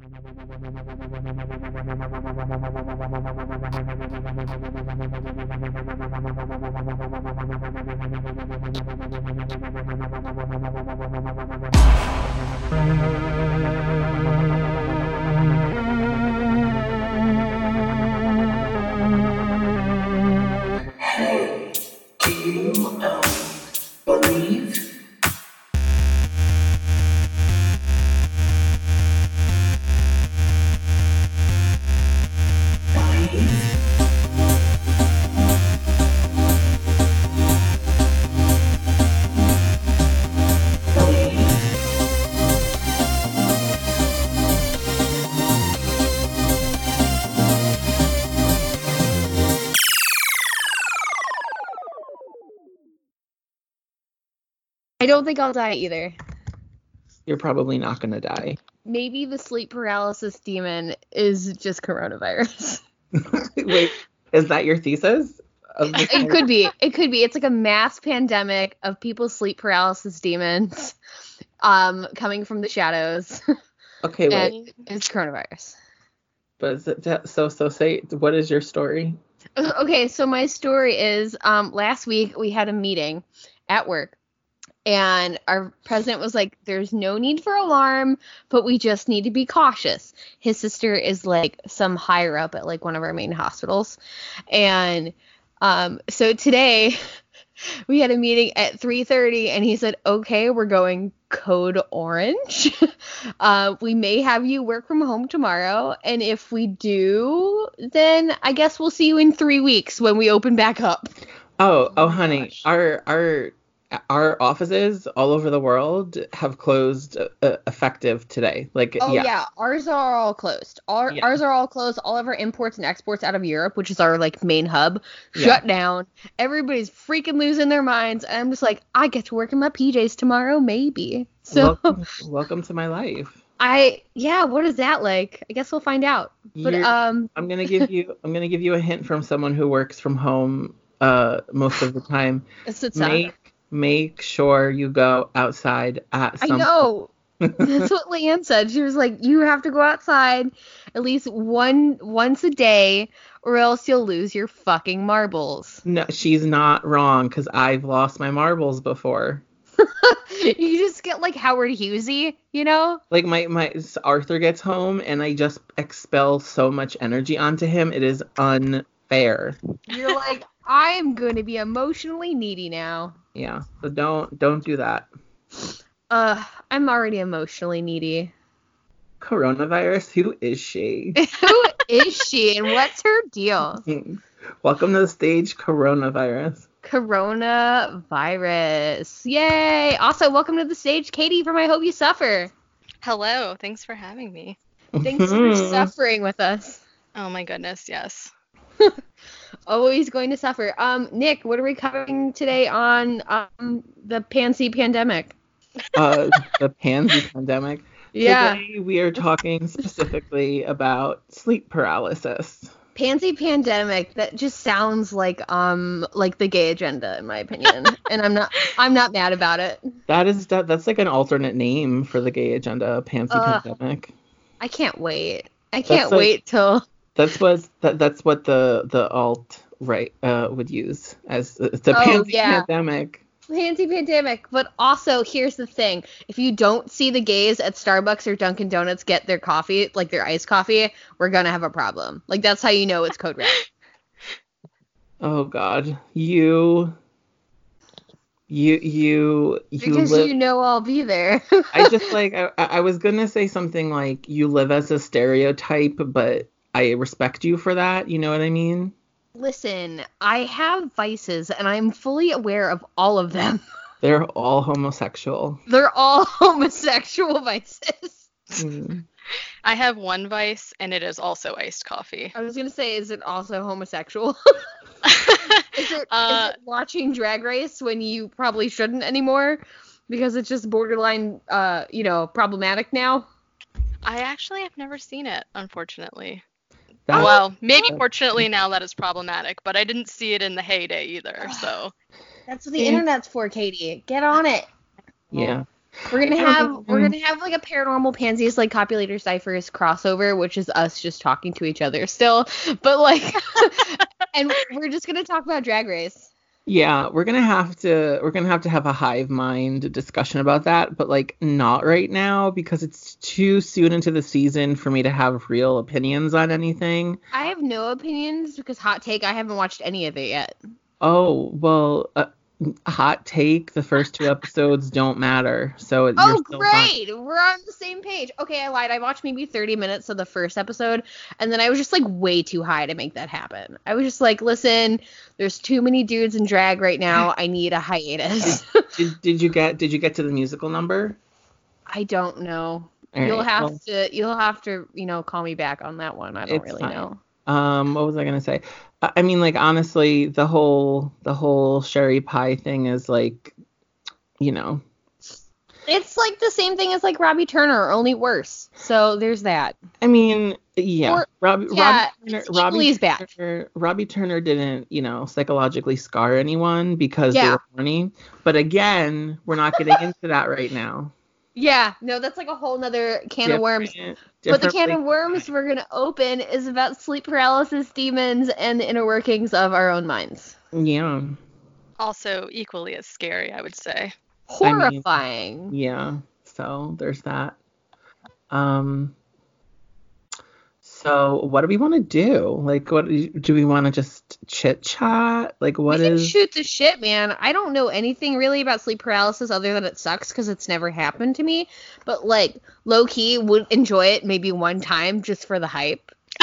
Hey, don't think I'll die either. You're probably not gonna die. Maybe the sleep paralysis demon is just coronavirus. Wait, is that your thesis? It could be. It could be. It's like a mass pandemic of people's sleep paralysis demons um coming from the shadows. Okay, wait. it's coronavirus. But is it, so so say what is your story? Okay, so my story is um last week we had a meeting at work and our president was like there's no need for alarm, but we just need to be cautious. His sister is like some higher up at like one of our main hospitals. And um so today we had a meeting at 3:30 and he said, "Okay, we're going code orange. uh, we may have you work from home tomorrow, and if we do, then I guess we'll see you in 3 weeks when we open back up." Oh, oh, my honey, gosh. our our our offices all over the world have closed uh, effective today. Like, Oh yeah, yeah. ours are all closed. Our, Yeah. Ours are all closed. All of our imports and exports out of Europe, which is our like main hub, Yeah. shut down. Everybody's freaking losing their minds. And I'm just like, I get to work in my PJs tomorrow, maybe. So welcome, welcome to my life. I yeah, what is that like? I guess we'll find out. But You're- um I'm gonna give you I'm gonna give you a hint from someone who works from home uh most of the time. it's it's Make make sure you go outside at I know. That's what Leanne said. She was like, you have to go outside at least one once a day, or else you'll lose your fucking marbles. No, she's not wrong because I've lost my marbles before. you just get like Howard Hughesy, you know? Like my my Arthur gets home and I just expel so much energy onto him. It is unfair. You're like, I'm gonna be emotionally needy now. Yeah. So don't don't do that. Uh, I'm already emotionally needy. Coronavirus, who is she? Who is she and what's her deal? Welcome to the stage, coronavirus. Coronavirus. Yay! Also, welcome to the stage, Katie from I Hope You Suffer. Hello, thanks for having me. Thanks for suffering with us. Oh my goodness, yes. Always going to suffer. Um, Nick, what are we covering today on um the pansy pandemic? uh, the pansy pandemic. Yeah, Today we are talking specifically about sleep paralysis. pansy pandemic. That just sounds like um like the gay agenda in my opinion, and I'm not I'm not mad about it. That is that, that's like an alternate name for the gay agenda, pansy Uh, pandemic. I can't wait. I can't like- wait till That's what that, that's what the the alt right uh would use as the Oh, pansy yeah. pandemic. pansy pandemic. But also, here's the thing: if you don't see the gays at Starbucks or Dunkin' Donuts get their coffee, like their iced coffee, we're gonna have a problem. Like that's how you know it's code red. Oh God, you, you, you, you because live. you know I'll be there. I just like I, I was gonna say something like you live as a stereotype, but I respect you for that. You know what I mean? Listen, I have vices and I'm fully aware of all of them. They're all homosexual. They're all homosexual vices. Mm. I have one vice, and it is also iced coffee. I was gonna say, is it also homosexual? is, it, Uh, is it watching Drag Race when you probably shouldn't anymore because it's just borderline, uh, you know, problematic now? I actually have never seen it, unfortunately. Oh, that- well, maybe fortunately now that is problematic, but I didn't see it in the heyday either. So That's what the internet's for, Katie. Get on it. Yeah. We're gonna have we're gonna have like a paranormal pansies like copulator ciphers crossover, which is us just talking to each other still, but like, and we're just gonna talk about Drag Race. Yeah, we're gonna have to we're gonna have to have a hive mind discussion about that, but like not right now because it's too soon into the season for me to have real opinions on anything. I have no opinions because hot take I haven't watched any of it yet. Oh well, uh, hot take: the first two episodes don't matter. So it- you're Oh great, we're on the same page. Okay, I lied. I watched maybe 30 minutes of the first episode, and then I was just like way too high to make that happen. I was just like, listen, there's too many dudes in drag right now. I need a hiatus. Did, did you get did you get to the musical number? I don't know. All you'll right, have well, to you'll have to you know call me back on that one. I don't really fine. know. Um, what was I gonna say? I mean, like honestly, the whole the whole Sherry Pie thing is like, you know, It's like the same thing as like Robbie Turner, only worse. So there's that. I mean, yeah, Or- Robbie, yeah, Robbie, Turner, Robbie. Turner, Robbie Turner didn't, you know, psychologically scar anyone because they Yeah. were horny. But again, we're not getting into that right now. Yeah, no, that's like a whole nother can of worms. Different- But the can of worms we're gonna open is about sleep paralysis demons and the inner workings of our own minds. Yeah, Also equally as scary, I would say. I mean- Horrifying. yeah. So there's that. Um. So what do we want to do? Like, what do we want to just chit chat? Like, what we can is? shoot the shit, man. I don't know anything really about sleep paralysis other than it sucks because it's never happened to me. But like low key would enjoy it maybe one time just for the hype.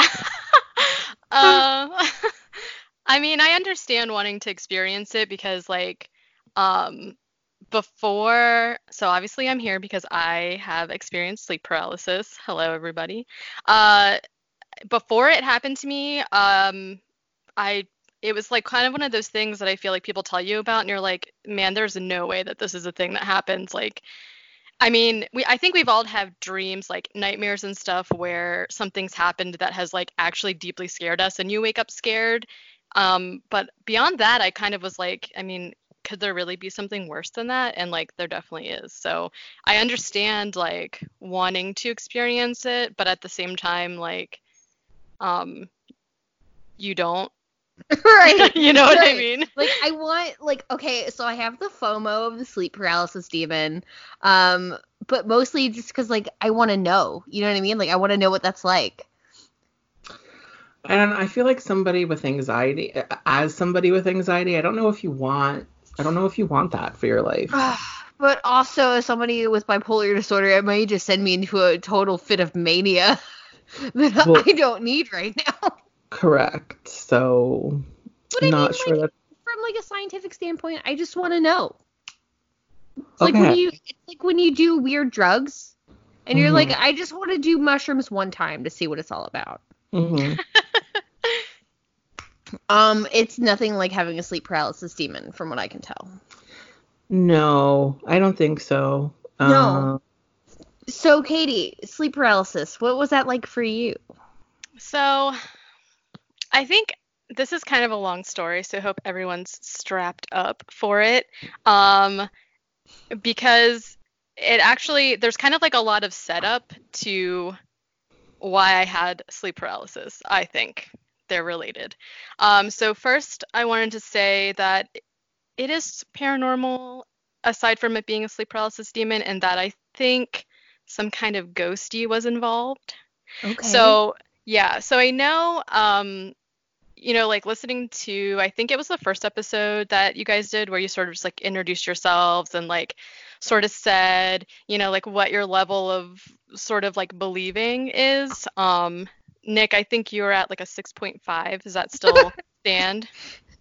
um, I mean, I understand wanting to experience it because, like, um, before, so obviously I'm here because I have experienced sleep paralysis. Hello, everybody. Uh, before it happened to me, um, I it was like kind of one of those things that I feel like people tell you about, and you're like, man, there's no way that this is a thing that happens. Like, I mean, we I think we've all had dreams, like nightmares and stuff, where something's happened that has like actually deeply scared us, and you wake up scared. Um, but beyond that, I kind of was like, I mean, could there really be something worse than that? And like, there definitely is. So I understand like wanting to experience it, but at the same time, like, um, you don't. right. you know what I mean? like I want like okay, so I have the FOMO of the sleep paralysis demon, um, but mostly just because like I want to know, you know what I mean? Like I want to know what that's like. And I feel like somebody with anxiety, as somebody with anxiety, I don't know if you want, I don't know if you want that for your life. but also, as somebody with bipolar disorder, it might just send me into a total fit of mania that Well- I don't need right now. Correct. So, But I not mean, sure like, that. from like a scientific standpoint, I just want to know. It's like when you, it's like when you do weird drugs, and you're like, Mhm. I just want to do mushrooms one time to see what it's all about. hmm Um, it's nothing like having a sleep paralysis demon, from what I can tell. No, I don't think so. Uh, No. So, Katie, sleep paralysis, what was that like for you? So, I think this is kind of a long story, so I hope everyone's strapped up for it. Um, because it actually, there's kind of like a lot of setup to why I had sleep paralysis, I think. They're related. Um, so, first, I wanted to say that it is paranormal aside from it being a sleep paralysis demon, and that I think some kind of ghosty was involved. Okay. So yeah, so I know, um, you know, like listening to, I think it was the first episode that you guys did where you sort of just like introduced yourselves and like sort of said, you know, like what your level of sort of like believing is. Um, Nick, I think you were at like a 6.5. Does that still stand?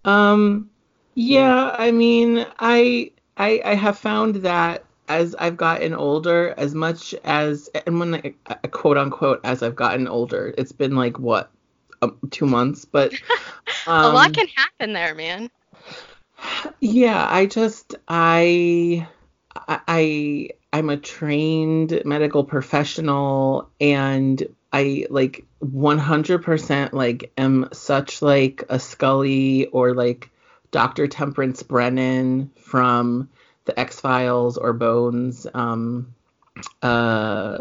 Um, yeah, I mean, I, I, I have found that as I've gotten older, as much as, and when I, uh, quote unquote, as I've gotten older, it's been like what, um, two months, but um, a lot can happen there, man. Yeah, I just I I I- I'm a trained medical professional and I like 100% like am such like a Scully or like Dr. Temperance Brennan from the X Files or Bones. Um, uh,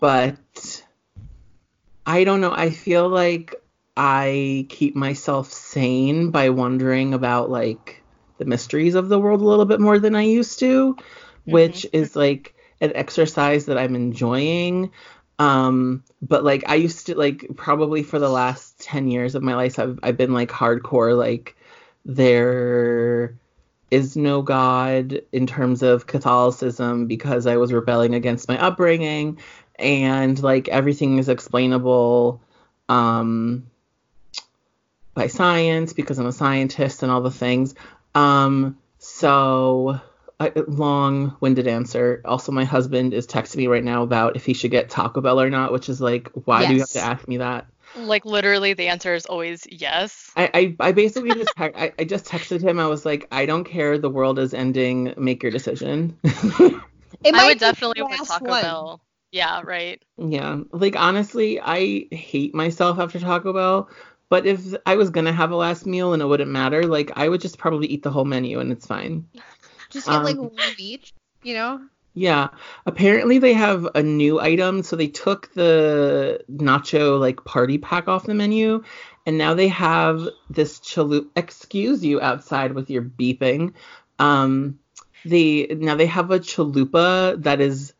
but I don't know. I feel like I keep myself sane by wondering about like the mysteries of the world a little bit more than I used to, which is like an exercise that I'm enjoying. Um, but like I used to like probably for the last 10 years of my life I've I've been like hardcore like there is no God in terms of Catholicism because I was rebelling against my upbringing and like everything is explainable um by science because I'm a scientist and all the things. Um so a long-winded answer. Also, my husband is texting me right now about if he should get Taco Bell or not, which is like, why do you have to ask me that? Like literally, the answer is always yes. I, I, I basically just te- I, I just texted him. I was like, I don't care. The world is ending. Make your decision. It I would definitely want last Taco one. Bell. Yeah, right. yeah, like honestly, I hate myself after Taco Bell. But if I was gonna have a last meal and it wouldn't matter, like I would just probably eat the whole menu and it's fine. Just get like Um, one of each, you know? Yeah, apparently they have a new item. So they took the nacho like party pack off the menu, and now they have this chalupa. Excuse you outside with your beeping. Um, they now they have a chalupa that is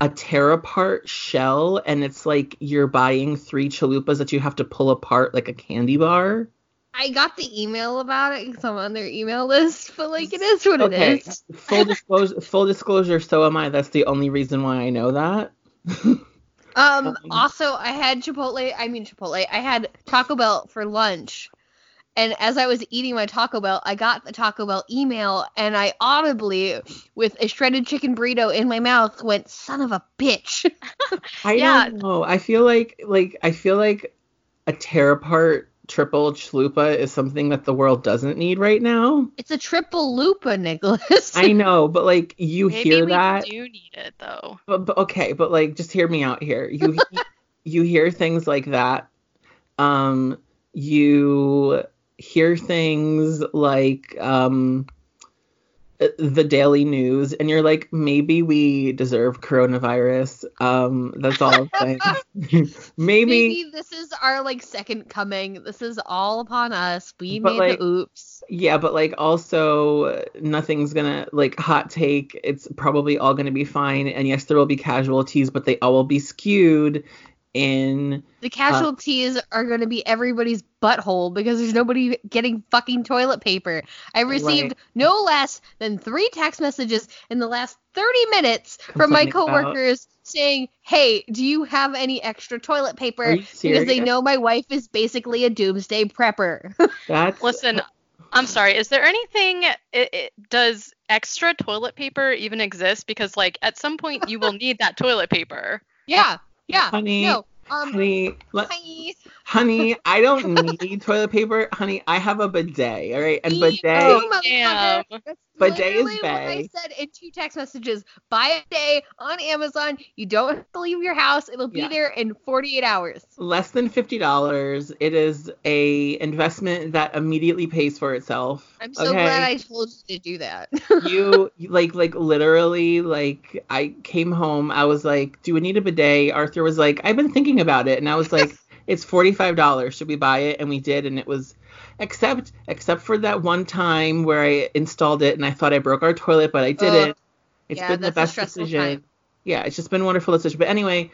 a tear apart shell, and it's like you're buying three chalupas that you have to pull apart like a candy bar. I got the email about it because I'm on their email list, but like it is what Okay, it is. full disclosure. Full disclosure. So am I. That's the only reason why I know that. Um, Um, also I had Chipotle, I mean Chipotle, I had Taco Bell for lunch. And as I was eating my Taco Bell, I got the Taco Bell email and I audibly, with a shredded chicken burrito in my mouth, went, son of a bitch. I Yeah. don't know. I feel like like I feel like a tear apart triple chalupa is something that the world doesn't need right now. it's a triple lupa, Nicholas. I know, but like you Maybe hear we that. do need it though. But, but okay, but like just hear me out here. You you hear things like that. Um you hear things like um the daily news and you're like maybe we deserve coronavirus um that's all i'm saying maybe, Maybe this is our like second coming. This is all upon us. We made like, the oops. Yeah, but like also nothing's gonna like hot take. It's probably all gonna be fine, and yes, there will be casualties, but they all will be skewed in. The uh, casualties are going to be everybody's butthole because there's nobody getting fucking toilet paper. I received Right. no less than three text messages in the last 30 minutes from my Complaining about- coworkers saying, "Hey, do you have any extra toilet paper?" Because they know my wife is basically a doomsday prepper. That's Listen, I'm sorry. Is there anything? It, it, does extra toilet paper even exist? Because like at some point you will need that toilet paper. yeah, yeah. Honey, no. Um. honey, let- hi. honey, I don't need toilet paper, honey. I have a bidet, all right, and Me bidet. too, motherfucker. damn. That's Bidet is literally what I said in two text messages. Buy a day on Amazon. You don't have to leave your house. It'll be Yeah. there in 48 hours. Less than fifty dollars. It is a investment that immediately pays for itself. I'm so okay? glad I told you to do that. you like like literally like I came home I was like do we need a bidet Arthur was like I've been thinking about it and I was like it's $45 should we buy it and we did and it was except except for that one time where I installed it and I thought I broke our toilet but I didn't Ugh. It's Yeah, been the best decision time. yeah it's just been a wonderful decision but anyway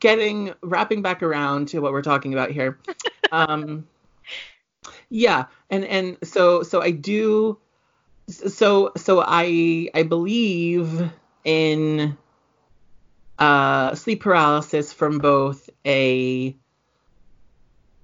getting wrapping back around to what we're talking about here um yeah and and so so i do so so i i believe in uh sleep paralysis from both a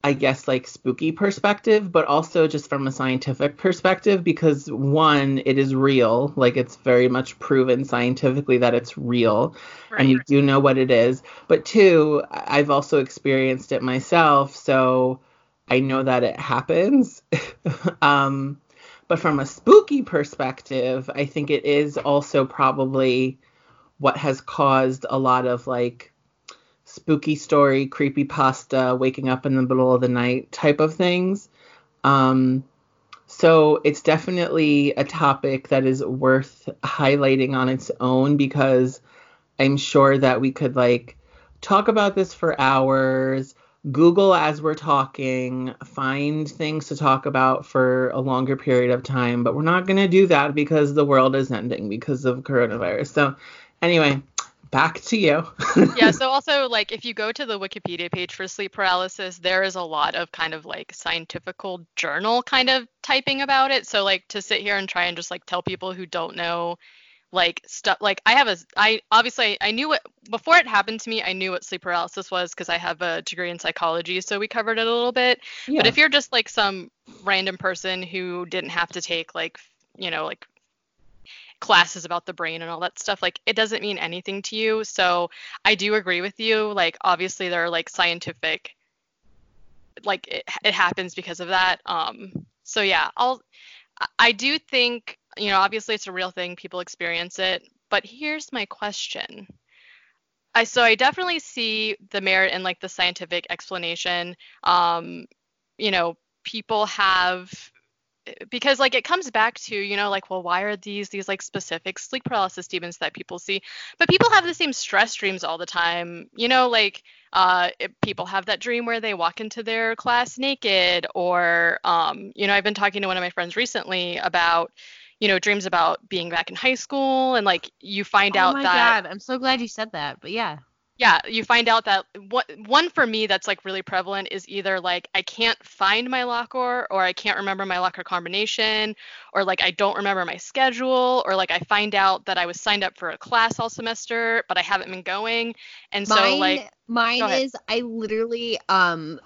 I guess like spooky perspective, but also just from a scientific perspective because one, it is real, like it's very much proven scientifically that it's real and you do know what it is. But two, I've also experienced it myself, so I know that it happens. um, but from a spooky perspective, I think it is also probably what has caused a lot of like spooky story, creepy pasta, waking up in the middle of the night type of things. Um, So it's definitely a topic that is worth highlighting on its own because I'm sure that we could like talk about this for hours, Google as we're talking, find things to talk about for a longer period of time, but we're not going to do that because the world is ending because of coronavirus. So, anyway, back to you. yeah, so also like if you go to the Wikipedia page for sleep paralysis, there is a lot of kind of like scientifical journal kind of typing about it. So like to sit here and try and just like tell people who don't know like stuff like I have a I obviously I knew what before it happened to me I knew what sleep paralysis was because I have a degree in psychology so we covered it a little bit. Yeah. But if you're just like some random person who didn't have to take like you know like classes about the brain and all that stuff like it doesn't mean anything to you. So i do agree with you. Like obviously there are like scientific like it, it happens because of that. Um so yeah i'll I- do think you know obviously it's a real thing. People experience it. But here's my question. I so i definitely see the merit in like the scientific explanation. Um you know people have because like it comes back to you know like well why are these these like specific sleep paralysis demons that people see but people have the same stress dreams all the time you know like uh if people have that dream where they walk into their class naked or um you know i've been talking to one of my friends recently about you know dreams about being back in high school and like you find oh out my that god, I'm so glad you said that. But yeah. Yeah, you find out that what one for me that's like really prevalent is either like I can't find my locker or I can't remember my locker combination or like I don't remember my schedule or like I find out that I was signed up for a class all semester but I haven't been going and so like mine is I literally um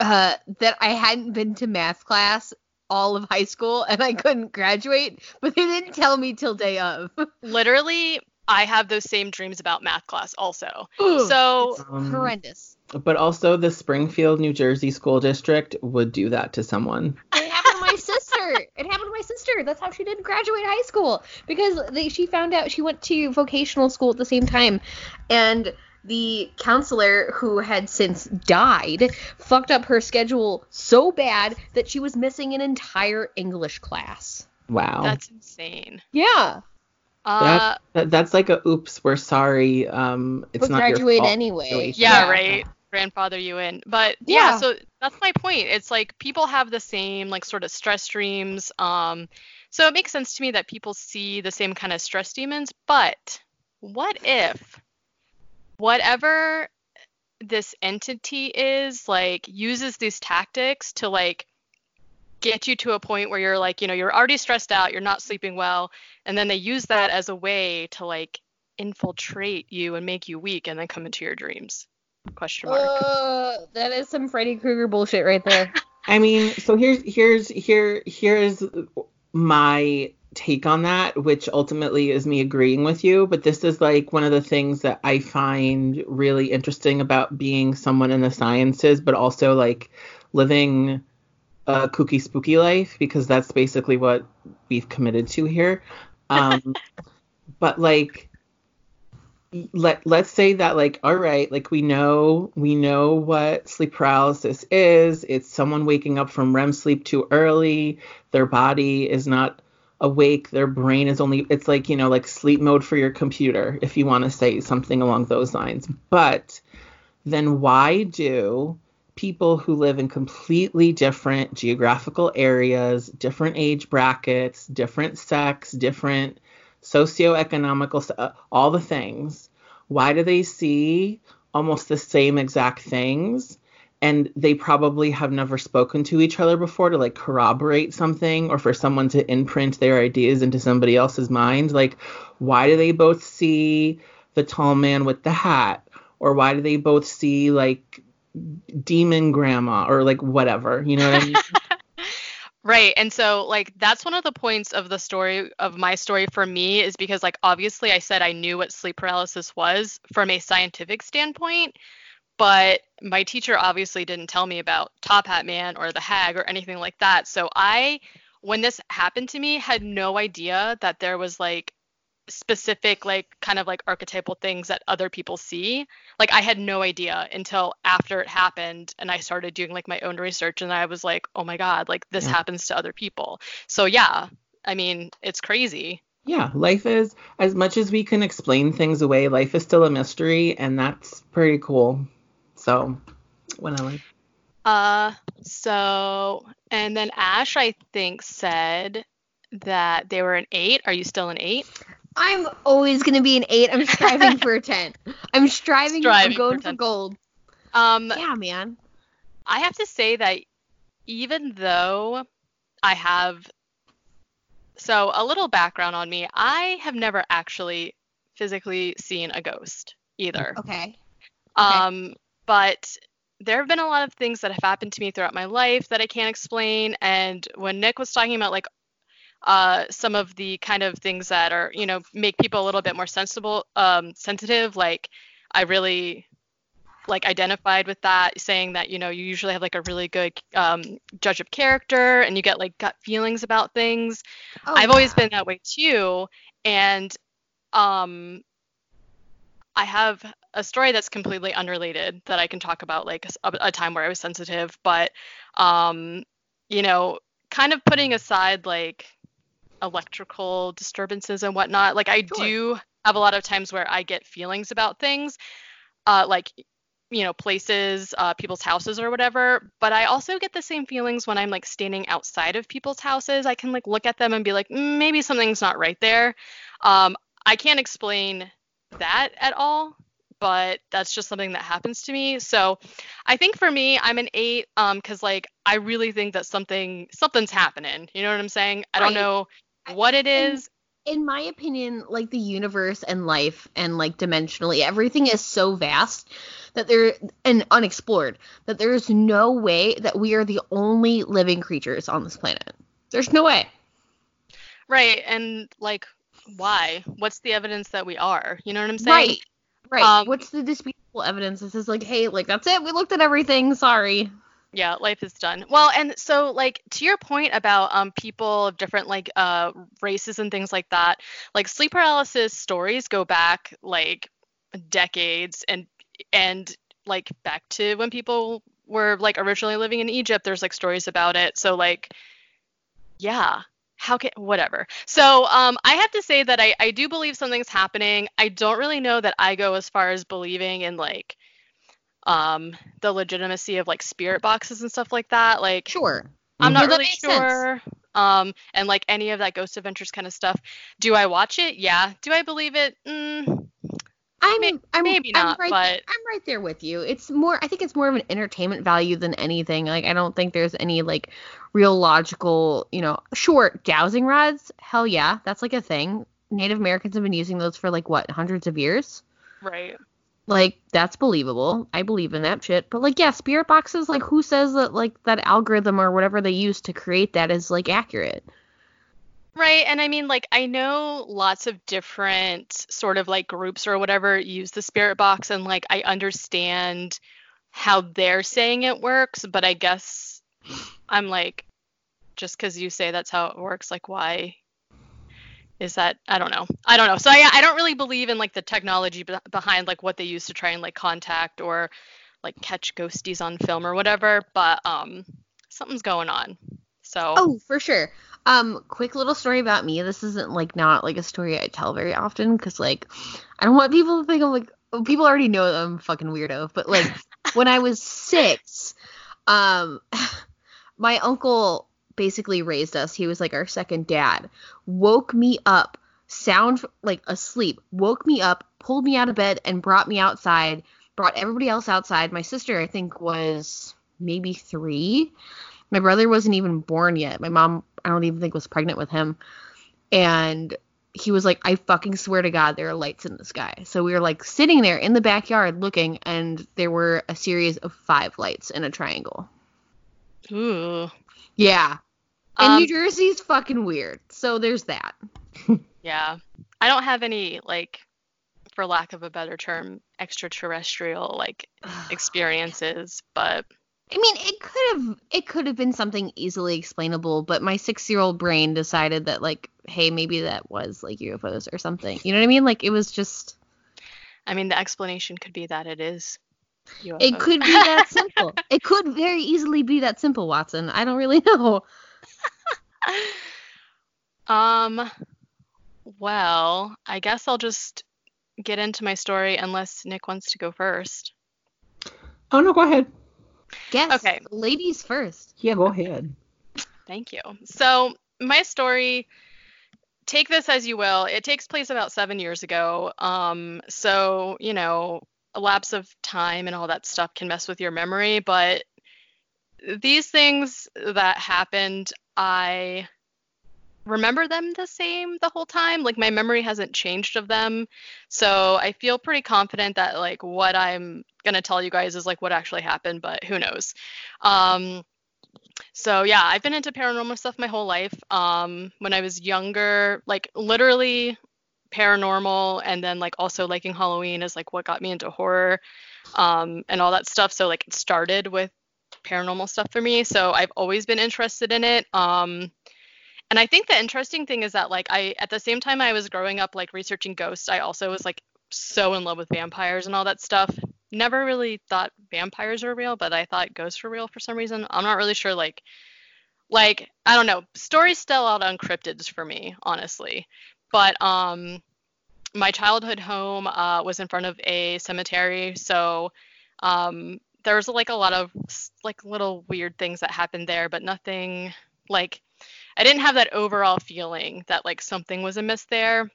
uh that I hadn't been to math class all of high school and I couldn't graduate, but they didn't tell me till day of. literally I have those same dreams about math class also. Ugh, So it's Um, horrendous. but also, the Springfield, New Jersey school district would do that to someone. It happened to my sister. It happened to my sister. That's how she didn't graduate high school because they, she found out she went to vocational school at the same time, and the counselor who had since died fucked up her schedule so bad that she was missing an entire English class. Wow. that's insane. Yeah, Uh That, that's like a oops, we're sorry. Um, it's but not your graduate fault anyway. situation. yeah, Yeah. right grandfather you in but yeah. Yeah. so that's my point it's like people have the same like sort of stress dreams um so it makes sense to me that people see the same kind of stress demons but what if whatever this entity is like uses these tactics to like get you to a point where you're like you know you're already stressed out you're not sleeping well and then they use that as a way to like infiltrate you and make you weak and then come into your dreams question mark Uh, that is some Freddy Krueger bullshit right there. I mean, so here's here's here here's my take on that, which ultimately is me agreeing with you. But this is like one of the things that I find really interesting about being someone in the sciences, but also like living a kooky spooky life because that's basically what we've committed to here. Um, but like let let's say that like all right like we know we know what sleep paralysis is. It's someone waking up from REM sleep too early. Their body is not awake. Their brain is only it's like you know like sleep mode for your computer if you want to say something along those lines. But then why do people who live in completely different geographical areas different age brackets different sex different socioeconomical, uh, all the things. Why do they see almost the same exact things? And they probably have never spoken to each other before to like corroborate something or for someone to imprint their ideas into somebody else's mind. Like, why do they both see the tall man with the hat? Or why do they both see like demon grandma or like whatever? You know what I mean? Right. And so like that's one of the points of the story of my story for me is because like obviously I said I knew what sleep paralysis was from a scientific standpoint, but my teacher obviously didn't tell me about Top Hat Man or the Hag or anything like that. So I when this happened to me had no idea that there was like specific like kind of like archetypal things that other people see. Like i had no idea until after it happened and i started doing like my own research and i was like oh my god like this Yeah. happens to other people. So yeah i mean it's crazy. Yeah, life is as much as we can explain things away, life is still a mystery and that's pretty cool. So, when I like uh so and then Ash i think said that they were an eight. Are you still an eight I'm always gonna be an eight. I'm striving for a ten. I'm striving. Striving going for for, gold. um Yeah, man. I have to say that even though I have so a little background on me, I have never actually physically seen a ghost either. Okay. Um but there have been a lot of things that have happened to me throughout my life that I can't explain and when Nick was talking about like uh, some of the kind of things that are, you know, make people a little bit more sensible, um, sensitive. Like, I really like identified with that, saying that you know you usually have like a really good um, judge of character, and you get like gut feelings about things. Oh, I've always been that way too, and um, I have a story that's completely unrelated that I can talk about, like a, a time where I was sensitive, but um, you know, kind of putting aside like electrical disturbances and whatnot. Like I Sure. do have a lot of times where I get feelings about things, uh, like you know places, uh, people's houses or whatever. But I also get the same feelings when I'm like standing outside of people's houses. I can like look at them and be like, "Mm, maybe something's not right there. Um, I can't explain that at all. But that's just something that happens to me. So I think for me, I'm an eight, um, cause like I really think that something something's happening. You know what I'm saying? I don't know what it is. And- in my opinion, like the universe and life and like dimensionally, everything is so vast that there and unexplored that there is no way that we are the only living creatures on this planet. There's no way. Right. And like, why? What's the evidence that we are? You know what I'm saying? Right. Right. Um, What's the disputable evidence? This is like, hey, like that's it. We looked at everything. Sorry. Yeah, life is done. Well, and so like to your point about um people of different like uh races and things like that, like sleep paralysis stories go back like decades and and like back to when people were like originally living in Egypt, there's like stories about it. So like yeah, how can whatever. So um I have to say that I I do believe something's happening. I don't really know that I go as far as believing in like um the legitimacy of like spirit boxes and stuff like that. Like Sure. I'm not really makes sense. sure. Um and like any of that Ghost Adventures kind of stuff. Do I watch it? Yeah. Do I believe it? Mm, I'm, May- I'm maybe I'm not, right but- there, I'm right there with you. It's more I think it's more of an entertainment value than anything. Like I don't think there's any like real logical, you know, sure, dowsing rods, hell yeah, that's like a thing. Native Americans have been using those for like what, hundreds of years? right. Like that's believable. I believe in that shit. But like yeah, spirit boxes, like who says that like that algorithm or whatever they use to create that is like accurate? Right. And I mean, like, I know lots of different sort of like groups or whatever use the spirit box, and like, I understand how they're saying it works, but I guess I'm like, just because you say that's how it works, like, why is that? I don't know. I don't know. So I, I don't really believe in like the technology be- behind like what they use to try and like contact or like catch ghosties on film or whatever, but um, something's going on. So. Oh, for sure. Um, quick little story about me. This isn't like not like a story I tell very often because like I don't want people to think I'm like oh, people already know I'm fucking weirdo. But like when I was six, um, my uncle basically raised us. He was like our second dad. Woke me up, sound like asleep. Woke me up, pulled me out of bed, and brought me outside. Brought everybody else outside. My sister, I think, was maybe three. My brother wasn't even born yet. My mom, I don't even think was pregnant with him. And he was like, I fucking swear to God, there are lights in the sky. So we were like sitting there in the backyard looking, and there were a series of five lights in a triangle. Ooh. Yeah. And Um, New Jersey's fucking weird. So there's that. Yeah. I don't have any like for lack of a better term extraterrestrial like experiences, but I mean, it could have it could have been something easily explainable, but my six year old brain decided that like hey, maybe that was like UFOs or something. You know what I mean? Like it was just I mean, the explanation could be that it is. UFOs. it could be that simple. it could very easily be that simple, Watson. I don't really know. um. Well, I guess I'll just get into my story unless Nick wants to go first. Oh no, go ahead. Guess. Okay. Ladies first. Yeah, go ahead. Thank you. So, my story, take this as you will. It takes place about seven years ago. Um, so, you know, a lapse of time and all that stuff can mess with your memory, but these things that happened, I remember them the same the whole time. Like, my memory hasn't changed of them. So, I feel pretty confident that, like, what I'm going to tell you guys is, like, what actually happened, but who knows. Um, so yeah, I've been into paranormal stuff my whole life. Um, when I was younger, like literally paranormal, and then like also liking Halloween is like what got me into horror, um, and all that stuff. So like it started with paranormal stuff for me. So I've always been interested in it. Um, and I think the interesting thing is that like I at the same time I was growing up like researching ghosts, I also was like so in love with vampires and all that stuff never really thought vampires were real, but I thought ghosts were real for some reason. I'm not really sure. Like, like I don't know. Stories still out on cryptids for me, honestly. But um, my childhood home uh, was in front of a cemetery, so um, there was like a lot of like little weird things that happened there, but nothing like I didn't have that overall feeling that like something was amiss there.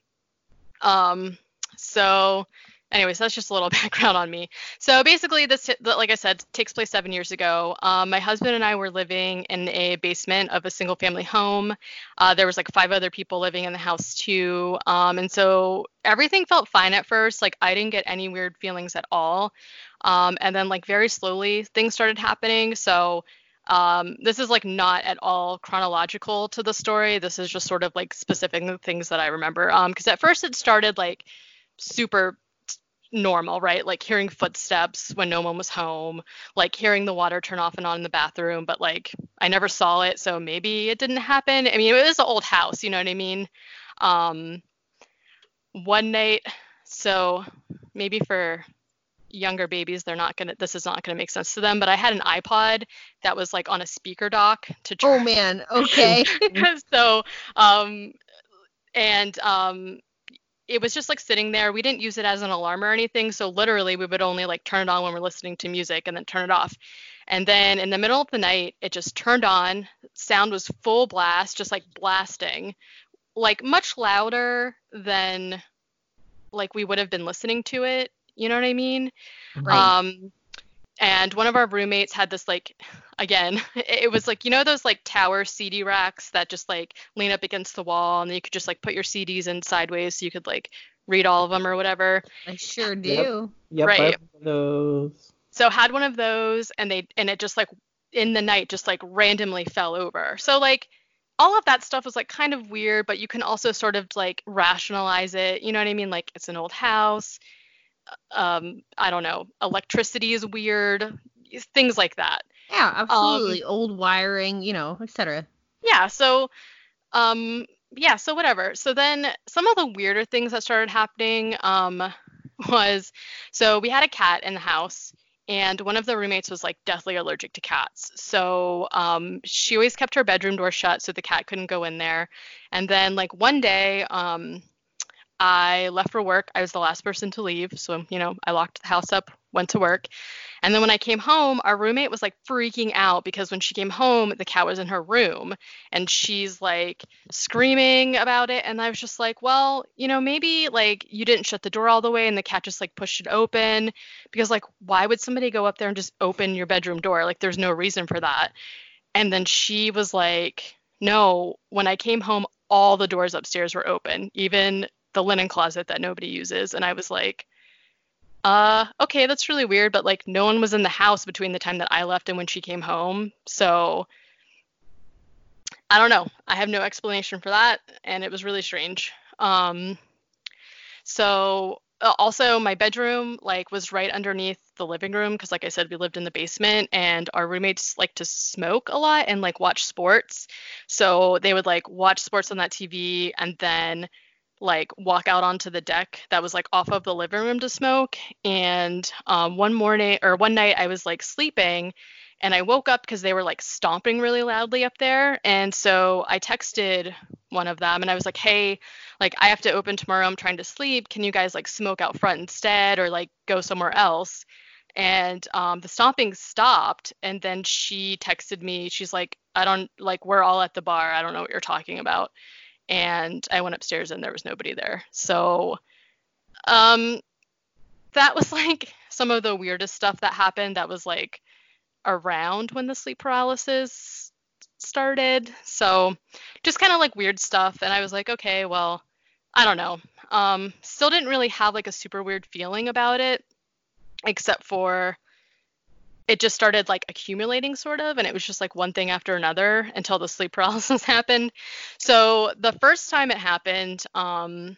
Um, so anyways, that's just a little background on me. So basically, this, like I said, takes place seven years ago. Um, my husband and I were living in a basement of a single family home. Uh, there was like five other people living in the house too. Um, and so everything felt fine at first. Like I didn't get any weird feelings at all. Um, and then like very slowly things started happening. So um, this is like not at all chronological to the story. This is just sort of like specific things that I remember. Because at first it started like super normal, right? Like hearing footsteps when no one was home, like hearing the water turn off and on in the bathroom, but like I never saw it, so maybe it didn't happen. I mean, it was an old house, you know what I mean? Um, one night, so maybe for younger babies, they're not gonna. This is not gonna make sense to them. But I had an iPod that was like on a speaker dock to. Oh man. Okay. so, um, and um, it was just like sitting there. We didn't use it as an alarm or anything. So literally we would only like turn it on when we're listening to music and then turn it off. And then in the middle of the night, it just turned on. Sound was full blast, just like blasting, like much louder than like we would have been listening to it. You know what I mean? Right. Um, and one of our roommates had this like again it was like you know those like tower cd racks that just like lean up against the wall and you could just like put your cds in sideways so you could like read all of them or whatever? I sure do. Yep, Right. I have one of those. so had one of those and they and it just like in the night just like randomly fell over. So like all of that stuff was like kind of weird but you can also sort of like rationalize it. You know what i mean? Like it's an old house. Um i don't know. Electricity is weird. Things like that Yeah, absolutely. Old wiring, you know, etc. yeah so um yeah so whatever so then some of the weirder things that started happening um was so we had a cat in the house and one of the roommates was like deathly allergic to cats so um she always kept her bedroom door shut so the cat couldn't go in there and then like one day um I left for work. I was the last person to leave. So, you know, I locked the house up, went to work. And then when I came home, our roommate was like freaking out because when she came home, the cat was in her room and she's like screaming about it. And I was just like, well, you know, maybe like you didn't shut the door all the way and the cat just like pushed it open because like why would somebody go up there and just open your bedroom door? Like there's no reason for that. And then she was like, no, when I came home, all the doors upstairs were open, even the linen closet that nobody uses. And I was like, uh, okay, that's really weird, but like no one was in the house between the time that I left and when she came home. So I don't know. I have no explanation for that, and it was really strange. Um, so uh, also my bedroom like was right underneath the living room because, like I said, we lived in the basement, and our roommates like to smoke a lot and like watch sports. So they would like watch sports on that TV and then like walk out onto the deck that was like off of the living room to smoke. And um, one morning or one night, I was like sleeping and I woke up because they were like stomping really loudly up there. And so I texted one of them and I was like, hey, like I have to open tomorrow. I'm trying to sleep. Can you guys like smoke out front instead or like go somewhere else? And um, the stomping stopped. And then she texted me. She's like, I don't like, we're all at the bar. I don't know what you're talking about. And I went upstairs and there was nobody there. So um, that was like some of the weirdest stuff that happened. That was like, around when the sleep paralysis started. So just kind of like weird stuff. And I was like, okay, well, I don't know. Um, still didn't really have like a super weird feeling about it, except for it just started like accumulating sort of and it was just like one thing after another until the sleep paralysis happened so the first time it happened um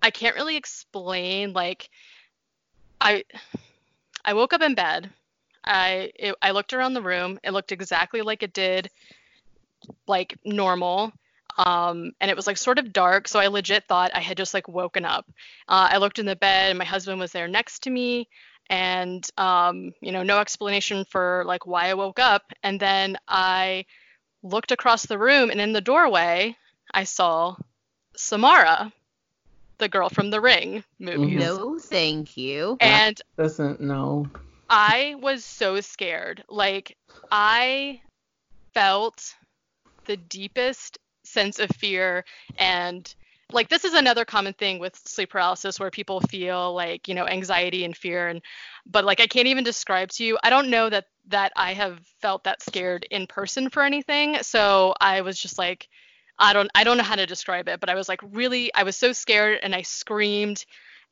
i can't really explain like i i woke up in bed I it, I looked around the room. It looked exactly like it did, like normal. Um, and it was like sort of dark, so I legit thought I had just like woken up. Uh, I looked in the bed, and my husband was there next to me, and um, you know, no explanation for like why I woke up. And then I looked across the room, and in the doorway, I saw Samara, the girl from the Ring movies. No, thank you. And Doesn't know. I was so scared. Like I felt the deepest sense of fear and like this is another common thing with sleep paralysis where people feel like you know anxiety and fear and but like i can't even describe to you i don't know that that i have felt that scared in person for anything so i was just like i don't i don't know how to describe it but i was like really i was so scared and i screamed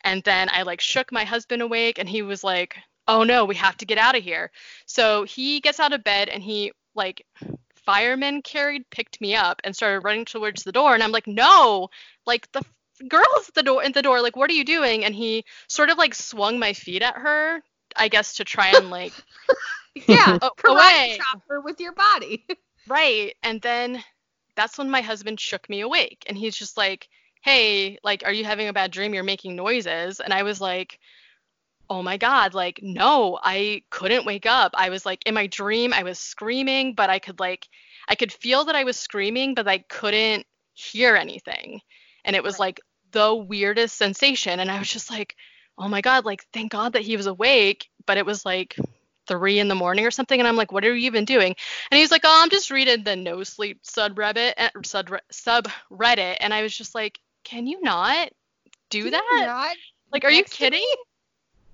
and then i like shook my husband awake and he was like oh no, we have to get out of here. So he gets out of bed and he like firemen carried picked me up and started running towards the door and I'm like, "No, like the girl's at the door in the door like what are you doing?" And he sort of like swung my feet at her, I guess to try and like Yeah, Oh, away. chop her with your body. Right. And then that's when my husband shook me awake and he's just like, "Hey, like are you having a bad dream? You're making noises." And I was like, "Oh my god, like no, I couldn't wake up. I was like in my dream, I was screaming, but I could like I could feel that I was screaming, but I couldn't hear anything." And it was Right. like the weirdest sensation and I was just like, "Oh my god, like thank god that he was awake." But it was like three in the morning or something and i'm like what are you even doing and he's like oh i'm just reading the no sleep subreddit eh, sub subreddit and i was just like can you not do Can that you not like are you next to me? kidding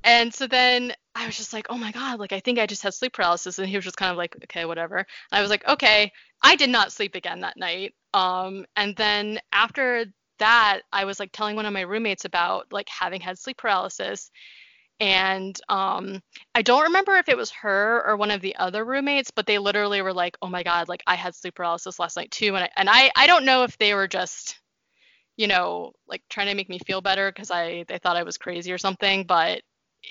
and so then i was just like oh my god like i think i just had sleep paralysis and he was just kind of like okay whatever. And i was like okay. I did not sleep again that night um and then after that i was like telling one of my roommates about like having had sleep paralysis. And um I don't remember if it was her or one of the other roommates, but they literally were like, "Oh my god, like I had sleep paralysis last night too." And I and I I don't know if they were just you know, like trying to make me feel better because I they thought I was crazy or something, but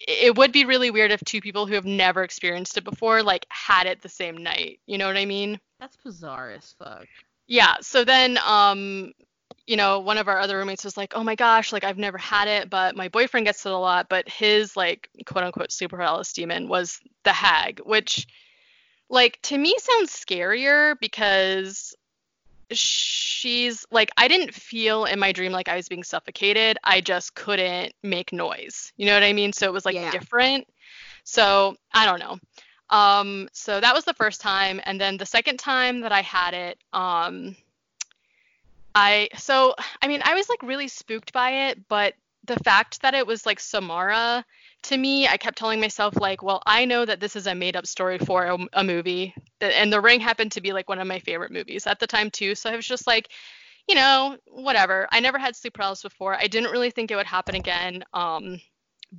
it would be really weird if two people who have never experienced it before like had it the same night. You know what I mean? That's bizarre as fuck. Yeah. So then, um, you know, one of our other roommates was like, "Oh my gosh, like I've never had it, but my boyfriend gets it a lot." But his like quote unquote super paralysis demon was the hag, which, like, to me sounds scarier because she's like I didn't feel in my dream like I was being suffocated. I just couldn't make noise. You know what I mean? So it was like Yeah. different. So I don't know. Um, so that was the first time, and then the second time that I had it, um, I so I mean I was like really spooked by it, but the fact that it was like Samara to me, I kept telling myself like, well, I know that this is a made up story for a, a movie, and The Ring happened to be like one of my favorite movies at the time too. So I was just like, you know, whatever. I never had sleep paralysis before. I didn't really think it would happen again, um,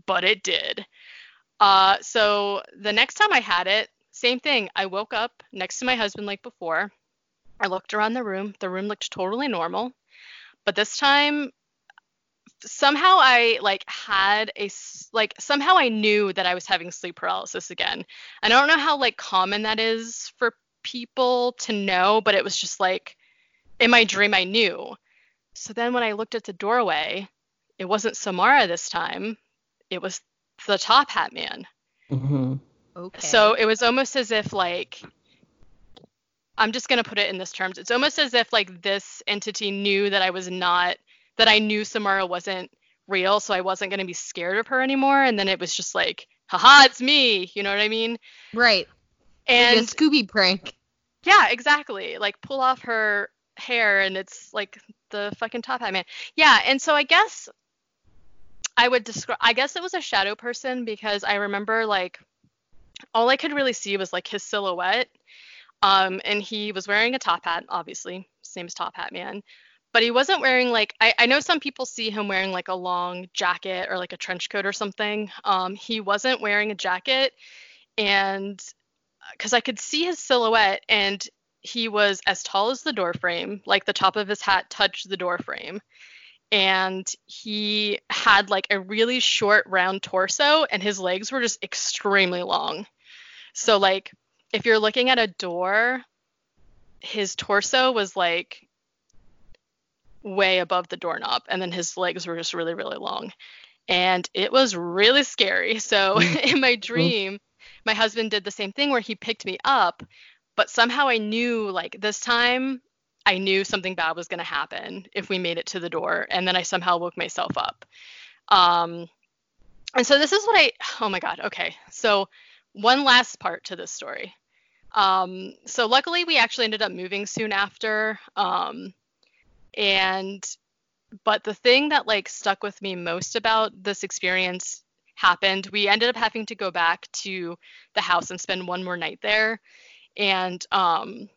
but it did. Uh, so the next time I had it, same thing. I woke up next to my husband like before. I looked around the room. The room looked totally normal. But this time, somehow I like had a like somehow I knew that I was having sleep paralysis again. And I don't know how like common that is for people to know, but it was just like in my dream I knew. So then when I looked at the doorway, it wasn't Samara this time. It was the top hat man. hmm Okay. So it was almost as if like I'm just gonna put it in this terms. It's almost as if like this entity knew that I was not that I knew Samara wasn't real, so I wasn't gonna be scared of her anymore. And then it was just like, haha, it's me. You know what I mean? right. And like a Scooby prank. yeah, exactly. Like pull off her hair and it's like the fucking top hat man. Yeah, and so I guess I would describe I guess it was a shadow person because I remember like all I could really see was like his silhouette. Um and he was wearing a top hat, obviously, same as top hat man. But he wasn't wearing like I, I know some people see him wearing like a long jacket or like a trench coat or something. Um he wasn't wearing a jacket and because I could see his silhouette and he was as tall as the door frame, like the top of his hat touched the door frame. And he had like a really short round torso and his legs were just extremely long. So like if you're looking at a door, his torso was like way above the doorknob and then his legs were just really really long. And it was really scary. So in my dream, my husband did the same thing where he picked me up, but somehow I knew like this time I knew something bad was going to happen if we made it to the door and then I somehow woke myself up. Um and so this is what I oh my god, okay. So one last part to this story. Um so luckily we actually ended up moving soon after um and but the thing that like stuck with me most about this experience happened. We ended up having to go back to the house and spend one more night there. And um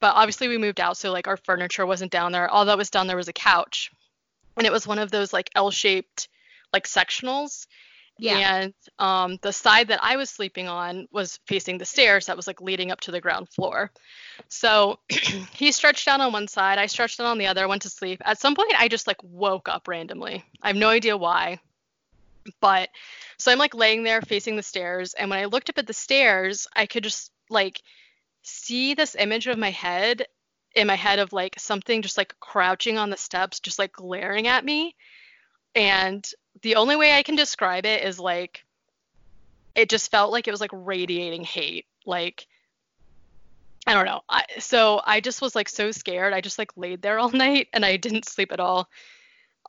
but obviously we moved out so like our furniture wasn't down there. All that was down there was a couch. And it was one of those like L-shaped like sectionals. Yeah. And um the side that I was sleeping on was facing the stairs that was like leading up to the ground floor. So he stretched out on one side, I stretched out on the other, went to sleep. At some point I just like woke up randomly. I have no idea why. But so I'm like laying there facing the stairs, and when I looked up at the stairs, I could just like see this image of my head in my head of like something just like crouching on the steps, just like glaring at me. And the only way I can describe it is like it just felt like it was like radiating hate. Like I don't know. I, so I just was like so scared. I just like laid there all night and I didn't sleep at all.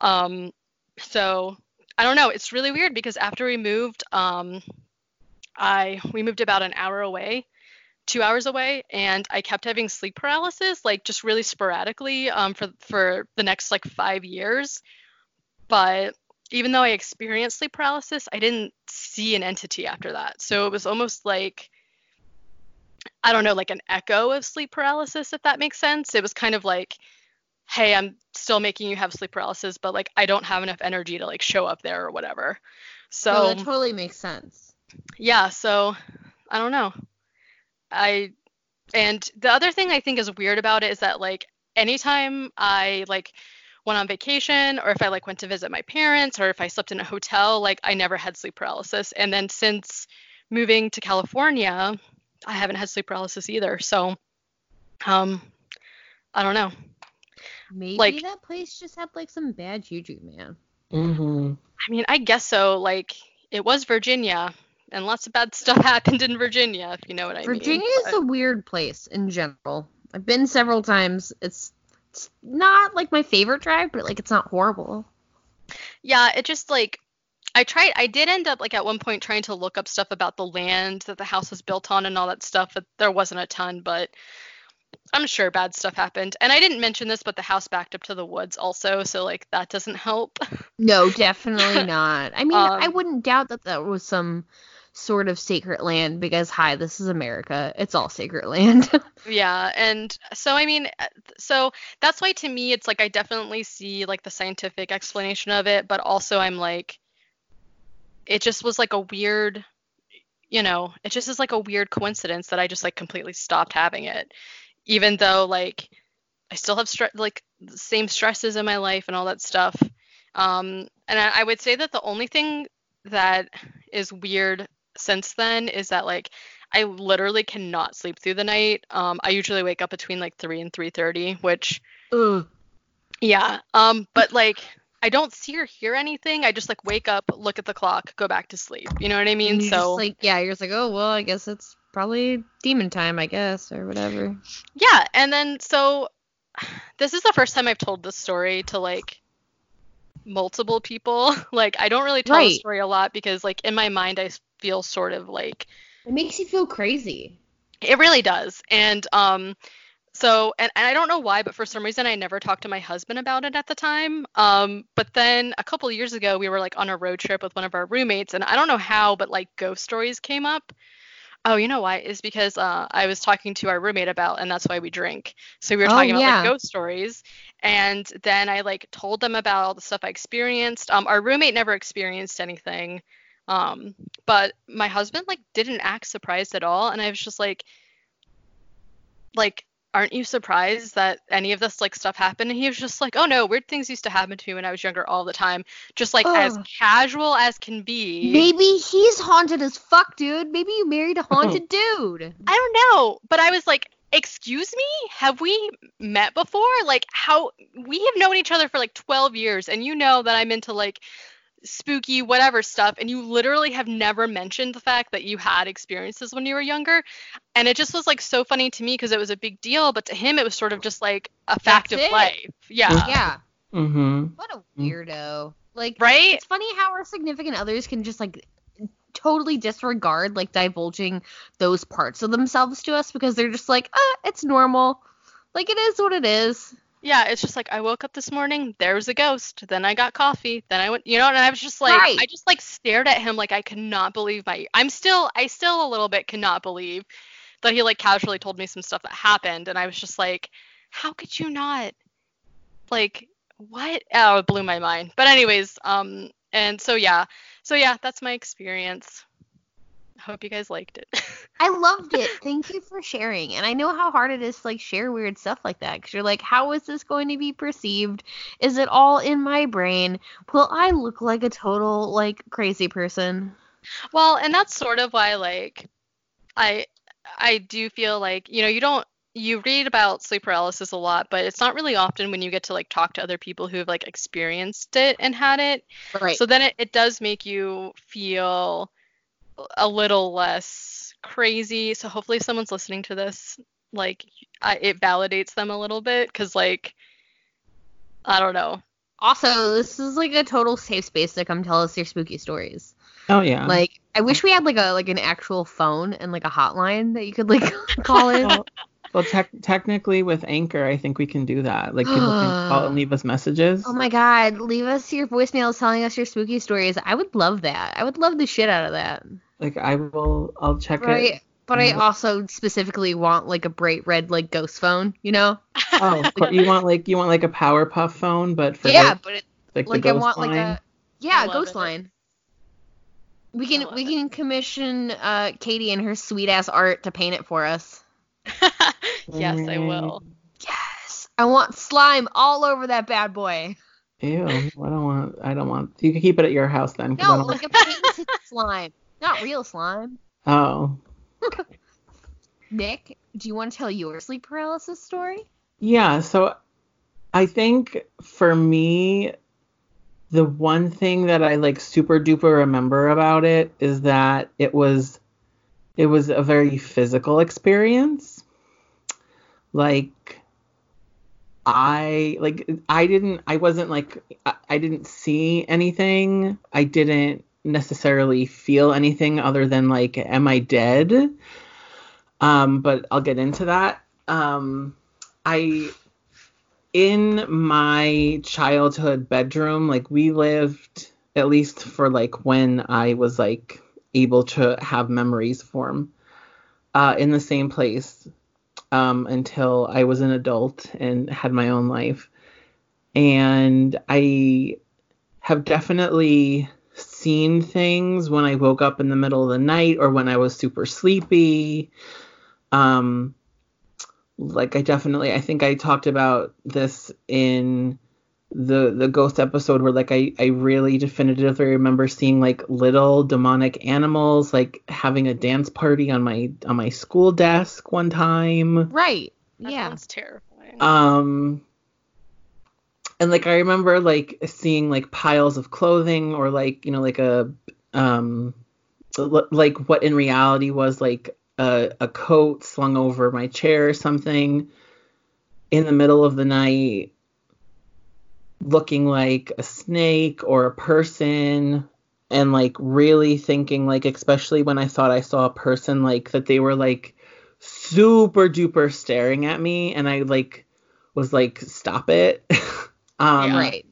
Um so I don't know. It's really weird because after we moved, um, I we moved about an hour away, two hours away, and I kept having sleep paralysis, like just really sporadically, um, for for the next like five years. But even though I experienced sleep paralysis, I didn't see an entity after that. So it was almost like I don't know, like an echo of sleep paralysis, if that makes sense. It was kind of like hey, I'm still making you have sleep paralysis, but like I don't have enough energy to like show up there or whatever. So no, that totally makes sense. yeah, so I don't know. I and the other thing I think is weird about it is that like anytime I like went on vacation or if I like went to visit my parents or if I slept in a hotel, like I never had sleep paralysis. And then since moving to California, I haven't had sleep paralysis either. So um I don't know. Maybe Like- that place just had like some bad juju, man. hmm I mean, I guess so. Like, it was Virginia, and lots of bad stuff happened in Virginia, if you know what I mean. Virginia is But- a weird place in general. I've been several times. It's it's not like my favorite drive, but like it's not horrible. yeah, it just like I tried. I did end up like at one point trying to look up stuff about the land that the house was built on and all that stuff. But there wasn't a ton, but I'm sure bad stuff happened. And I didn't mention this, but the house backed up to the woods also, so like that doesn't help. No, definitely not. I mean, I Um, wouldn't doubt that that was some sort of sacred land because hi, this is America. It's all sacred land. Yeah, and so I mean, uh, so that's why to me it's like I definitely see like the scientific explanation of it, but also I'm like, it just was like a weird, you know, it just is like a weird coincidence that I just like completely stopped having it, even though like I still have like the same stresses in my life and all that stuff, Um, and I, I would say that the only thing that is weird since then is that like I literally cannot sleep through the night. Um, I usually wake up between like 3 and 3:30, which Ugh. yeah. Um, but like I don't see or hear anything. I just like wake up, look at the clock, go back to sleep. You know what I mean? So just like, yeah, you're just like, oh well, I guess it's probably demon time, I guess, or whatever. yeah, and then so this is the first time I've told this story to like multiple people. Like I don't really tell the story a lot because like in my mind I feel sort of like It makes you feel crazy. It really does. And um so and, and I don't know why, but for some reason I never talked to my husband about it at the time. Um but then a couple years ago we were like on a road trip with one of our roommates and I don't know how, but like ghost stories came up. Oh, you know why? Is because uh, I was talking to our roommate about, and that's why we drink. So we were Oh, talking about like ghost stories, and then I like told them about all the stuff I experienced. Um, our roommate never experienced anything, um, but my husband like didn't act surprised at all, and I was just like, like, aren't you surprised that any of this like stuff happened? And he was just like, oh no, weird things used to happen to me when I was younger all the time, just like as casual as can be. Maybe he's haunted as fuck, dude. Maybe you married a haunted dude. I don't know, but I was like, excuse me, have we met before? Like, how we have known each other for like 12 years, and you know that I'm into like spooky whatever stuff, and you literally have never mentioned the fact that you had experiences when you were younger. And it just was like so funny to me because it was a big deal, but to him, it was sort of just like a fact That's of it. life. Yeah. Yeah. Mm-hmm. What a weirdo. Like, Right? it's funny how our significant others can just like totally disregard like divulging those parts of themselves to us because they're just like, ah, it's normal. Like it is what it is. Yeah, it's just like I woke up this morning, there was a ghost. Then I got coffee. Then I went, you know, and I was just like, Right. I just like stared at him like I could not believe my. I'm still, I still a little bit cannot believe that he like casually told me some stuff that happened, and I was just like, how could you not? Like, what? Oh, it blew my mind. But anyways, um, and so yeah, so yeah, that's my experience. I hope you guys liked it. I loved it. Thank you for sharing. And I know how hard it is to like share weird stuff like that because you're like, how is this going to be perceived? Is it all in my brain? Will I look like a total like crazy person? Well, and that's sort of why like I I do feel like, you know, you don't you read about sleep paralysis a lot, but it's not really often when you get to like talk to other people who have like experienced it and had it. Right. So then it, it does make you feel a little less crazy. So hopefully if someone's listening to this, like I, it validates them a little bit cuz like I don't know. also, this is like a total safe space to come tell us your spooky stories. Oh yeah. Like, I wish we had like a like an actual phone and like a hotline that you could like call in. well, well tec- technically with Anchor, I think we can do that. Like people can call and leave us messages. Oh my god, leave us your voicemails telling us your spooky stories. I would love that. I would love the shit out of that. Like I will, I'll check Right. it. But I Mhm. also specifically want like a bright red like ghost phone, you know? Oh, you want like you want like a Powerpuff phone, but for yeah, the, but it, like, like the I want line. like a yeah, ghost it. line. We can we it. can commission uh Katie and her sweet ass art to paint it for us. yes, I will. Yes. I want slime all over that bad boy. Ew, I don't want. I don't want. You can keep it at your house then. 'cause I No, don't- like a painted slime. Not real slime. Oh, Nick, do you want to tell your sleep paralysis story? Yeah, so I think for me, the one thing that I like super duper remember about it is that it was it was a very physical experience. Like I like I didn't I wasn't like I, I didn't see anything. I didn't necessarily feel anything other than like am I dead? Um but I'll get into that. Um I in my childhood bedroom, like we lived at least for like when I was like able to have memories form uh, in the same place um, until I was an adult and had my own life. And I have definitely seen things when I woke up in the middle of the night or when I was super sleepy. Um, like I definitely I think I talked about this in the the ghost episode where like I I really definitively remember seeing like little demonic animals like having a dance party on my on my school desk one time. Right. That yeah. That's terrifying. Um and like I remember like seeing like piles of clothing or like you know like a um like what in reality was like a, a coat slung over my chair or something in the middle of the night looking like a snake or a person and like really thinking like especially when I thought I saw a person like that they were like super duper staring at me and I like was like stop it um right.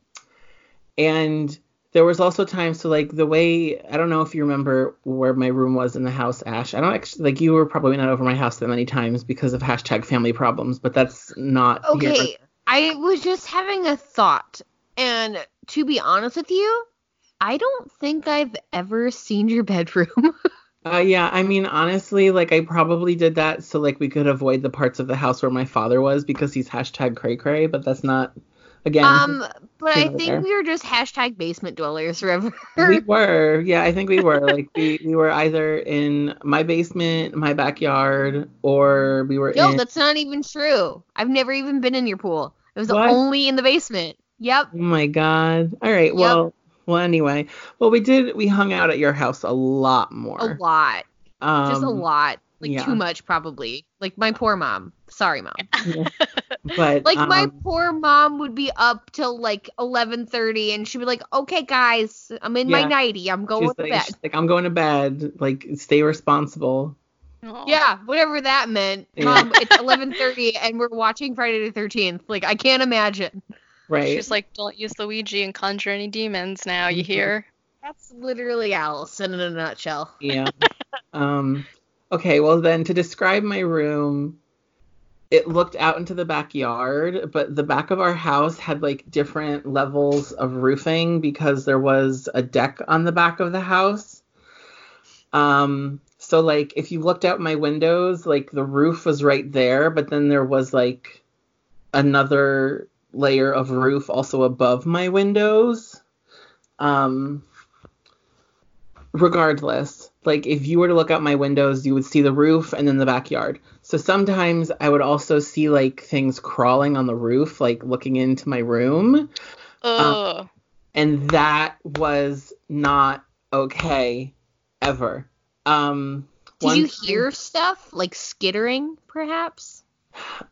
and there was also times so like the way I don't know if you remember where my room was in the house, Ash. I don't actually like you were probably not over my house that many times because of hashtag family problems, but that's not here. Okay. I was just having a thought. And to be honest with you, I don't think I've ever seen your bedroom. Uh, yeah, I mean honestly, like I probably did that so like we could avoid the parts of the house where my father was because he's hashtag cray cray, but that's not again. um, but I think there. we were just hashtag basement dwellers forever. we were, yeah, I think we were. Like we, we were either in my basement, my backyard, or we were No, in. that's not even true. I've never even been in your pool. It was What? only in the basement. Yep. Oh my god. All right. Well. Well. Anyway. Well, we did. We hung out at your house a lot more. A lot. Um, Just a lot. Like yeah. too much probably. Like my poor mom. Sorry, mom. yeah. But Like my um, poor mom would be up till like 11:30 and she'd be like, "Okay, guys, I'm in my Yeah. nighty. I'm going she's to like, bed." she's like, I'm going to bed. Like, stay responsible. Aw. Yeah, whatever that meant. Yeah. Mom, it's 11:30 and we're watching Friday the 13th. Like I can't imagine. Right. She's like, don't use the Ouija and conjure any demons now, you Mhm. hear? That's literally Allison in a nutshell. yeah. Um. Okay. Well, then to describe my room, it looked out into the backyard, but the back of our house had like different levels of roofing because there was a deck on the back of the house. Um. So like, if you looked out my windows, like the roof was right there, but then there was like another layer of roof also above my windows. Um regardless, like if you were to look out my windows, you would see the roof and then the backyard. So sometimes I would also see like things crawling on the roof, like looking into my room, Ugh. and that was not okay ever. Um Did you time- hear stuff like skittering perhaps?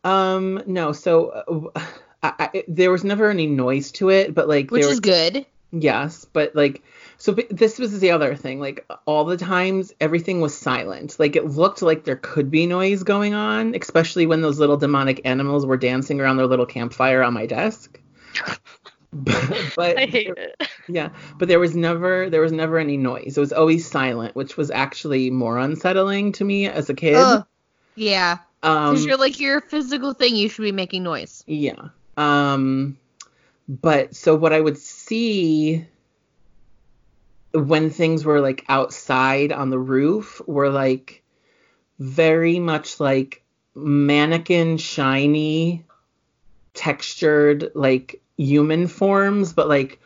Um no, so uh, I, I, there was never any noise to it, but like Which there is good. Yes, but like so this was the other thing. Like all the times everything was silent. Like it looked like there could be noise going on, especially when those little demonic animals were dancing around their little campfire on my desk. but, but I hate it. yeah, but there was never there was never any noise. It was always silent, which was actually more unsettling to me as a kid. Ugh. Yeah. um Because you're like you're a physical thing, you should be making noise. Yeah. Um but so what I would see when things were like outside on the roof were like very much like mannequin shiny textured like human forms but like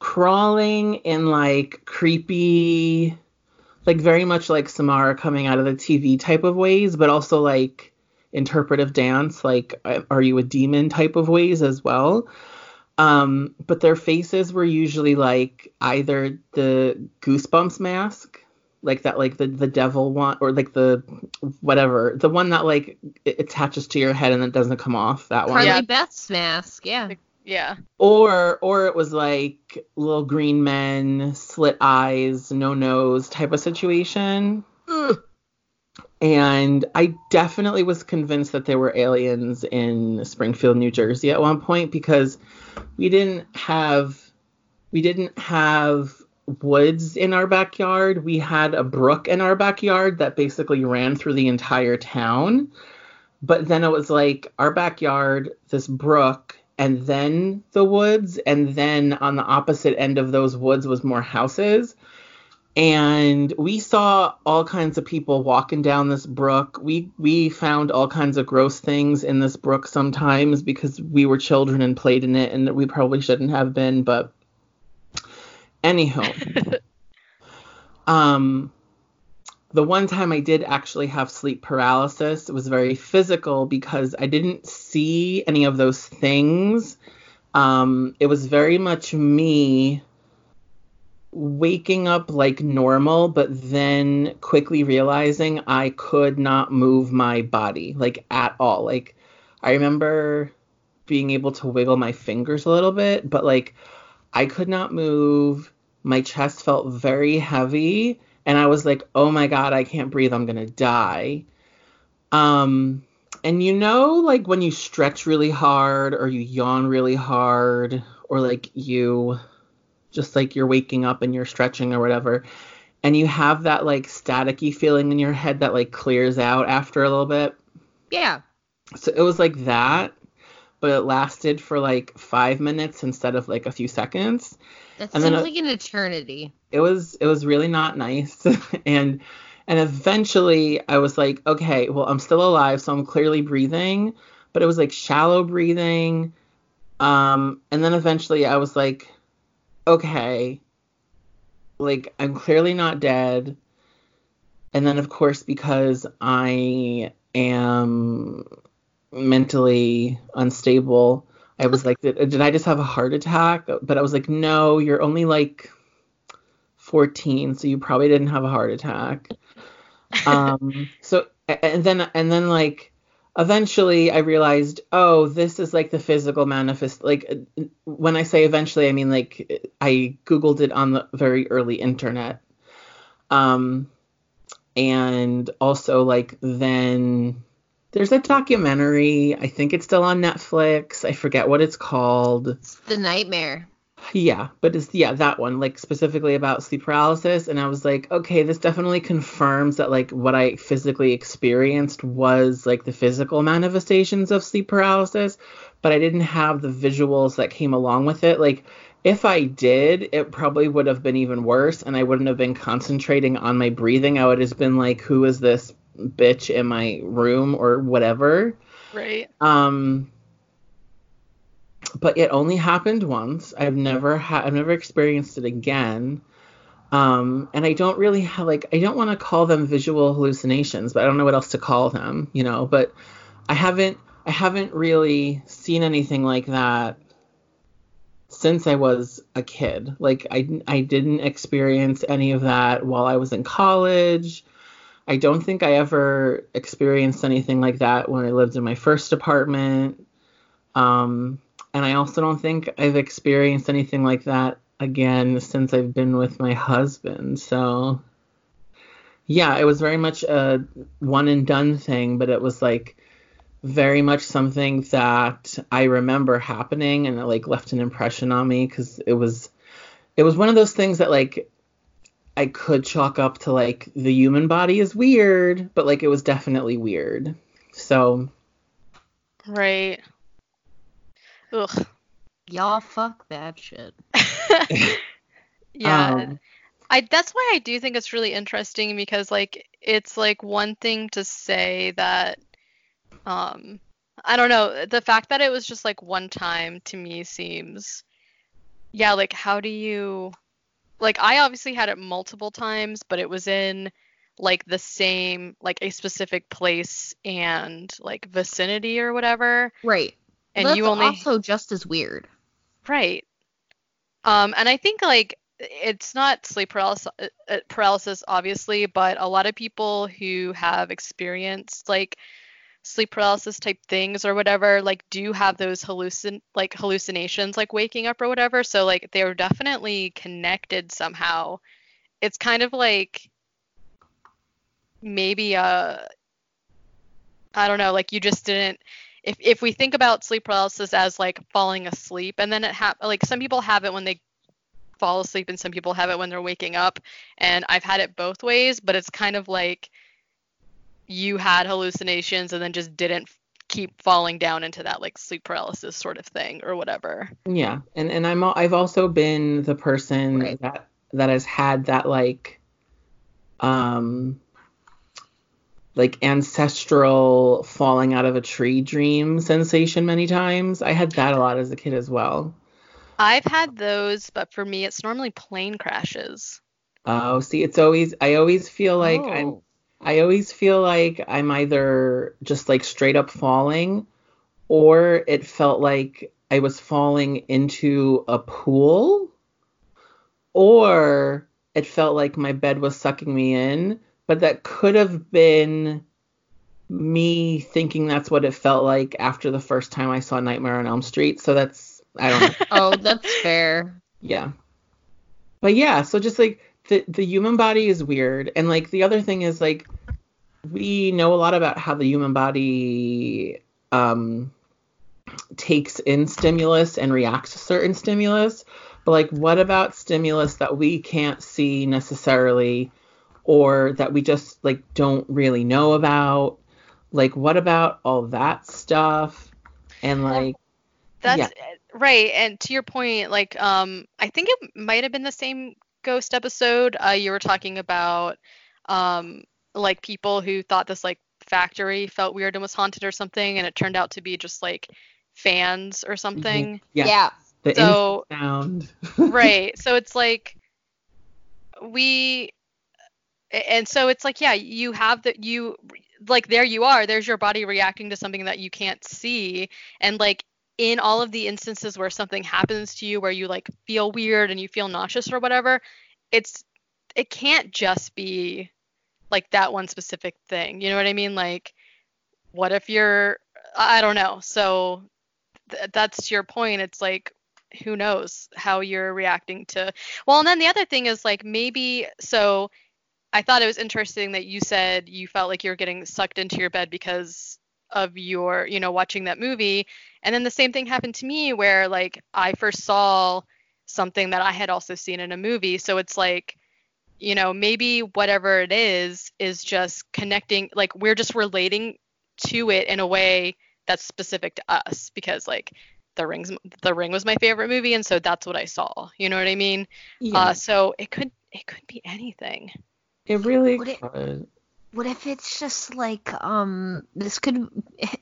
crawling in like creepy like very much like Samara coming out of the TV type of ways but also like interpretive dance like uh, are you a demon type of ways as well um but their faces were usually like either the goosebumps mask like that like the the devil one or like the whatever the one that like it attaches to your head and then doesn't come off that one Carly Yeah. Beth's mask, yeah. Yeah. or or it was like little green men slit eyes no nose type of situation and I definitely was convinced that there were aliens in Springfield, New Jersey at one point because we didn't have we didn't have woods in our backyard. We had a brook in our backyard that basically ran through the entire town. But then it was like our backyard, this brook, and then the woods, and then on the opposite end of those woods was more houses. And we saw all kinds of people walking down this brook. We we found all kinds of gross things in this brook sometimes because we were children and played in it, and we probably shouldn't have been. But anyhow, um, the one time I did actually have sleep paralysis, it was very physical because I didn't see any of those things. Um, it was very much me waking up like normal, but then quickly realizing I could not move my body like at all. Like I remember being able to wiggle my fingers a little bit, but like I could not move. My chest felt very heavy and I was like, "Oh my god, I can't breathe. I'm going to die." Um and you know like when you stretch really hard or you yawn really hard or like you just like you're waking up and you're stretching or whatever and you have that like staticky feeling in your head that like clears out after a little bit Yeah. so it was like that but it lasted for like five minutes instead of like a few seconds That And seems a- like an eternity. it was it was really not nice and and eventually i was like okay well i'm still alive so i'm clearly breathing but it was like shallow breathing um and then eventually i was like okay like i'm clearly not dead. And then of course because i am mentally unstable i was like did, did i just have a heart attack? But i was like no you're only like 14 so you probably didn't have a heart attack. Um so and then and then like eventually i realized oh this is like the physical manifest like when i say eventually i mean like i googled it on the very early internet um and also like then there's a documentary i think it's still on netflix i forget what it's called It's the nightmare. Yeah, but it's yeah, that one, like specifically about sleep paralysis. And I was like, okay, this definitely confirms that like what I physically experienced was like the physical manifestations of sleep paralysis, but I didn't have the visuals that came along with it. Like if I did, it probably would have been even worse and I wouldn't have been concentrating on my breathing. I would have been like, who is this bitch in my room or whatever. Right. Um, but it only happened once. I've never had, I've never experienced it again. Um, and I don't really have like, I don't want to call them visual hallucinations, but I don't know what else to call them, you know. But I haven't, I haven't really seen anything like that since I was a kid. Like I, I didn't experience any of that while I was in college. I don't think I ever experienced anything like that when I lived in my first apartment. Um, and I also don't think I've experienced anything like that again since I've been with my husband. So, yeah, it was very much a one and done thing, but it was like very much something that I remember happening and it like left an impression on me because it was it was one of those things that like I could chalk up to like the human body is weird, but like it was definitely weird. So Right. Ugh. Y'all fuck that shit. Yeah. um, I that's why I do think it's really interesting because like it's like one thing to say that um I don't know, the fact that it was just like one time to me seems yeah, like how do you like I obviously had it multiple times, but it was in like the same like a specific place and like vicinity or whatever. Right. And That's you only also just as weird. Right. Um, and I think like it's not sleep paralysis, uh, uh, paralysis obviously, but a lot of people who have experienced like sleep paralysis type things or whatever, like do have those hallucin like hallucinations, like waking up or whatever. So like they're definitely connected somehow. It's kind of like maybe uh I don't know, like you just didn't if if we think about sleep paralysis as like falling asleep and then it hap like some people have it when they fall asleep and some people have it when they're waking up and I've had it both ways but it's kind of like you had hallucinations and then just didn't keep falling down into that like sleep paralysis sort of thing or whatever. Yeah, and and I'm I've also been the person Right. that that has had that like um like ancestral falling out of a tree dream sensation many times. I had that a lot as a kid as well. I've had those, but for me, it's normally plane crashes. Oh, see, it's always I always feel like I'm Oh. I always feel like I'm either just like straight up falling or it felt like I was falling into a pool or it felt like my bed was sucking me in, but that could have been me thinking that's what it felt like after the first time I saw Nightmare on Elm Street. So that's I don't know. Oh, that's fair. Yeah. But yeah, so just like the the human body is weird and like the other thing is like we know a lot about how the human body um takes in stimulus and reacts to certain stimulus, but like what about stimulus that we can't see necessarily or that we just like don't really know about? Like what about all that stuff? And like That's Yeah. right. And to your point, like um I think it might have been the same ghost episode. Uh you were talking about um like people who thought this like factory felt weird and was haunted or something and it turned out to be just like fans or something. yeah, Yeah. the So- sound. right. So it's like we a- and so it's like yeah, you have that you like there you are, there's your body reacting to something that you can't see and like in all of the instances where something happens to you where you like feel weird and you feel nauseous or whatever, it's it can't just be like that one specific thing. You know what I mean? Like what if you're I don't know. So th- that's your point. It's like who knows how you're reacting to well and then the other thing is like maybe so i thought it was interesting that you said you felt like you were getting sucked into your bed because of your you know watching that movie. And then the same thing happened to me where like i first saw something that i had also seen in a movie. So it's like you know maybe whatever it is is just connecting like we're just relating to it in a way that's specific to us because like the rings the ring was my favorite movie and so that's what i saw. You know what i mean? Yeah. uh so it could it could be anything It really it- could. What if it's just like um this could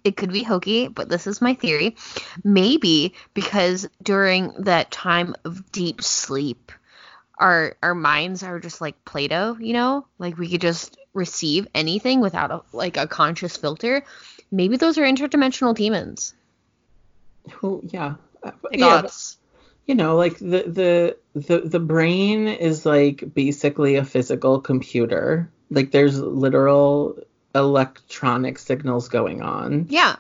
it could be hokey, but this is my theory. Maybe because during that time of deep sleep our our minds are just like Play-Doh, you know? Like we could just receive anything without a like a conscious filter. Maybe those are interdimensional demons. Who, yeah. Uh, yeah, gods. You know, like the the the the brain is like basically a physical computer. Like there's literal electronic signals going on, Yeah.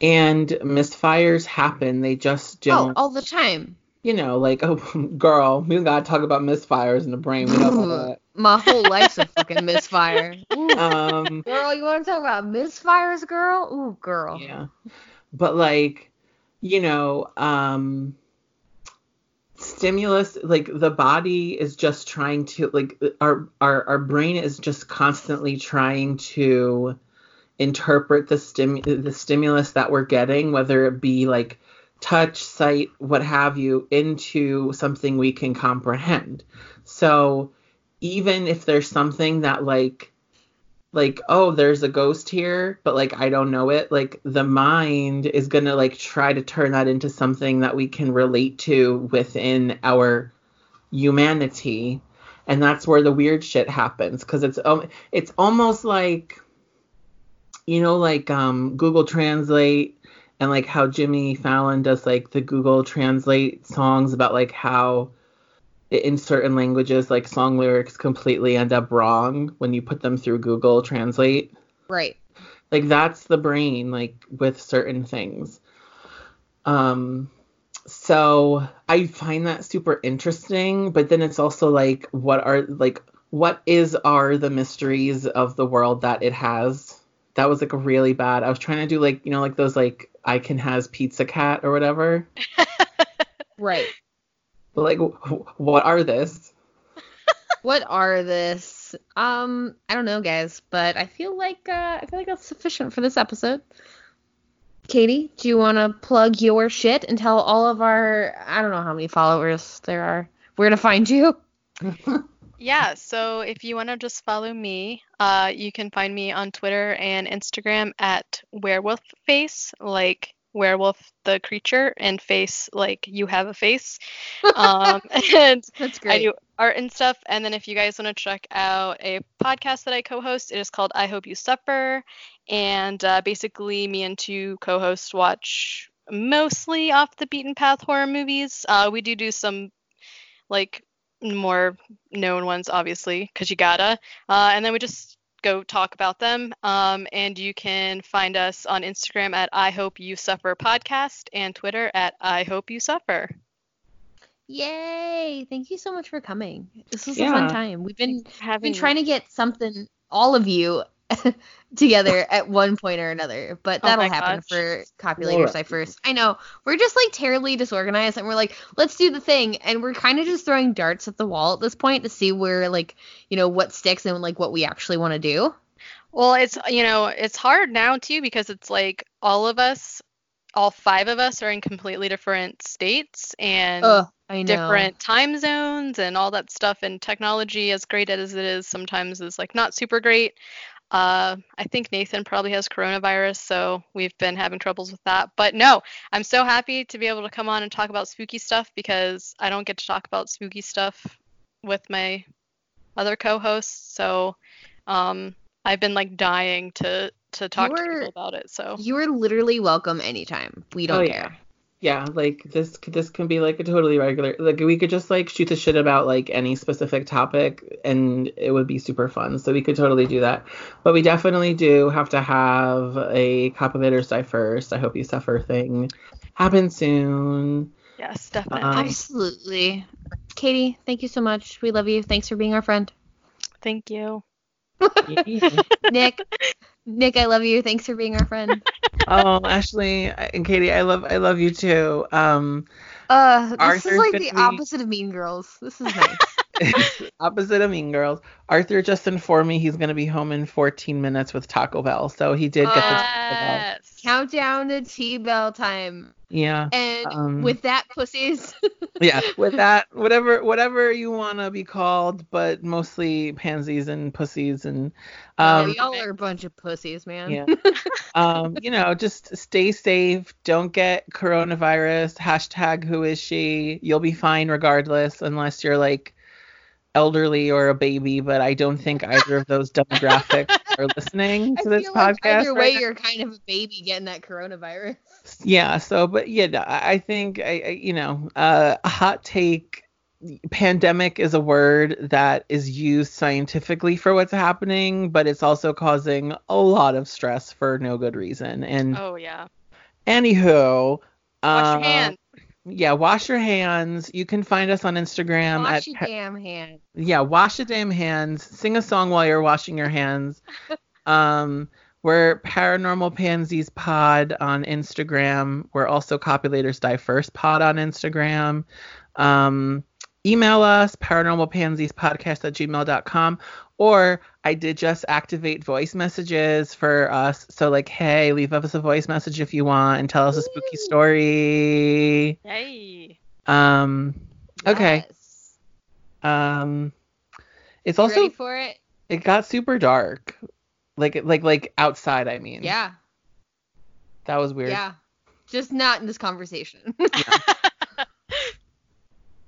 and misfires happen. They just Oh, don't. oh, all the time. You know, like oh, girl, we gotta talk about misfires in the brain. We about My whole life's a fucking misfire. Um, Girl, you want to talk about misfires, girl? Ooh, girl. Yeah. But like, you know, um stimulus like the body is just trying to like our our our brain is just constantly trying to interpret the stim the stimulus that we're getting whether it be like touch sight what have you into something we can comprehend. So even if there's something that like like oh there's a ghost here but like i don't know it. Like the mind is going to like try to turn that into something that we can relate to within our humanity. And that's where the weird shit happens cuz it's um it's almost like you know like um google translate and like how jimmy fallon does like the google translate songs about like how in certain languages like song lyrics completely end up wrong when you put them through Google Translate. Right. Like that's the brain like with certain things. Um so I find that super interesting, but then it's also like what are like what is are the mysteries of the world that it has? That was like really bad. I was trying to do like, you know, like those like I can has pizza cat or whatever. Right. But like what are this? What are this? Um, I don't know, guys, but I feel like uh, I feel like that's sufficient for this episode. Katie, do you want to plug your shit and tell all of our I don't know how many followers there are where to find you? Yeah, so if you want to just follow me, uh, you can find me on Twitter and Instagram at werewolf face, like werewolf the creature, and face like you have a face. Um, and That's I do art and stuff. And then if you guys want to check out a podcast that I co-host, it is called I Hope You Suffer. And uh, basically, me and two co-hosts watch mostly off the beaten path horror movies. Uh, we do do some like more known ones, obviously, because you gotta. Uh, and then we just go talk about them. Um, and you can find us on Instagram at I Hope You Suffer Podcast and Twitter at I Hope You Suffer. Yay! Thank you so much for coming. This was a fun time. We've been Having been trying to get something, all of you, together at one point or another, but Oh that'll my happen gosh. for copulator Laura. ciphers. I know we're just like terribly disorganized, and we're like, let's do the thing, and we're kind of just throwing darts at the wall at this point to see where like you know what sticks and like what we actually want to do. Well, it's you know, it's hard now too because it's like all of us, all five of us are in completely different states and Ugh, I know. different time zones and all that stuff and technology as great as it is sometimes is like not super great. Uh, I think Nathan probably has coronavirus, so we've been having troubles with that. But no, I'm so happy to be able to come on and talk about spooky stuff because I don't get to talk about spooky stuff with my other co-hosts. So um, I've been like dying to to talk to people about it. So You are literally welcome anytime. We don't Oh, care. yeah. Yeah, like this this can be like a totally regular like we could just like shoot the shit about like any specific topic and it would be super fun. So we could totally do that. But we definitely do have to have a Copulators Die First. I hope you suffer thing happen soon. yes, definitely. Um, Absolutely. Katie, thank you so much. We love you. Thanks for being our friend. Thank you. Nick, Nick, I love you. Thanks for being our friend. oh, Ashley and Katie, I love I love you too. Um Uh, this is like the be- opposite of Mean Girls. This is nice. opposite of Mean Girls. Arthur just informed me he's gonna be home in 14 minutes with Taco Bell. So he did get Bell. Yes. Countdown to T-Bell time. Yeah. And Um, with that, pussies. yeah with that whatever whatever you want to be called but mostly pansies and pussies and um y'all are a bunch of pussies, man. yeah um you know just stay safe don't get coronavirus hashtag who is she you'll be fine regardless unless you're like elderly or a baby but i don't think either of those demographics are listening I to this feel podcast like either way, right you're kind of a baby getting that coronavirus. yeah so but yeah i I think i, I you know uh, a hot take pandemic is a word that is used scientifically for what's happening but it's also causing a lot of stress for no good reason and Oh yeah. anywho Wash uh, your hands. Yeah wash your hands you can find us on instagram Wash at your damn hand. yeah, wash your damn hands. Sing a song while you're washing your hands. um, we're Paranormal Pansies Pod on Instagram. We're also Copulators Die First Pod on Instagram. Um, email us paranormalpansiespodcast at gmail.com or I did just activate voice messages for us. So like, hey, leave us a voice message if you want and tell us a spooky story. Hey. Um, okay. Yes. Um, it's You also ready for it? it got super dark like like like outside i mean Yeah. that was weird Yeah. Just not in this conversation.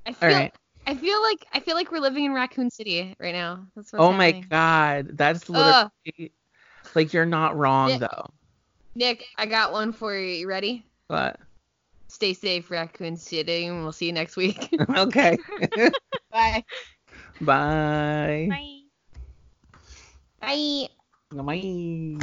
I feel all right I feel like I feel like we're living in Raccoon City right now. That's what's oh my god that's Ugh. literally like you're not wrong Yeah. though Nick, I got one for you. You ready? but Stay safe, Raccoon City, and we'll see you next week. okay Bye. bye Bye. Bye. bye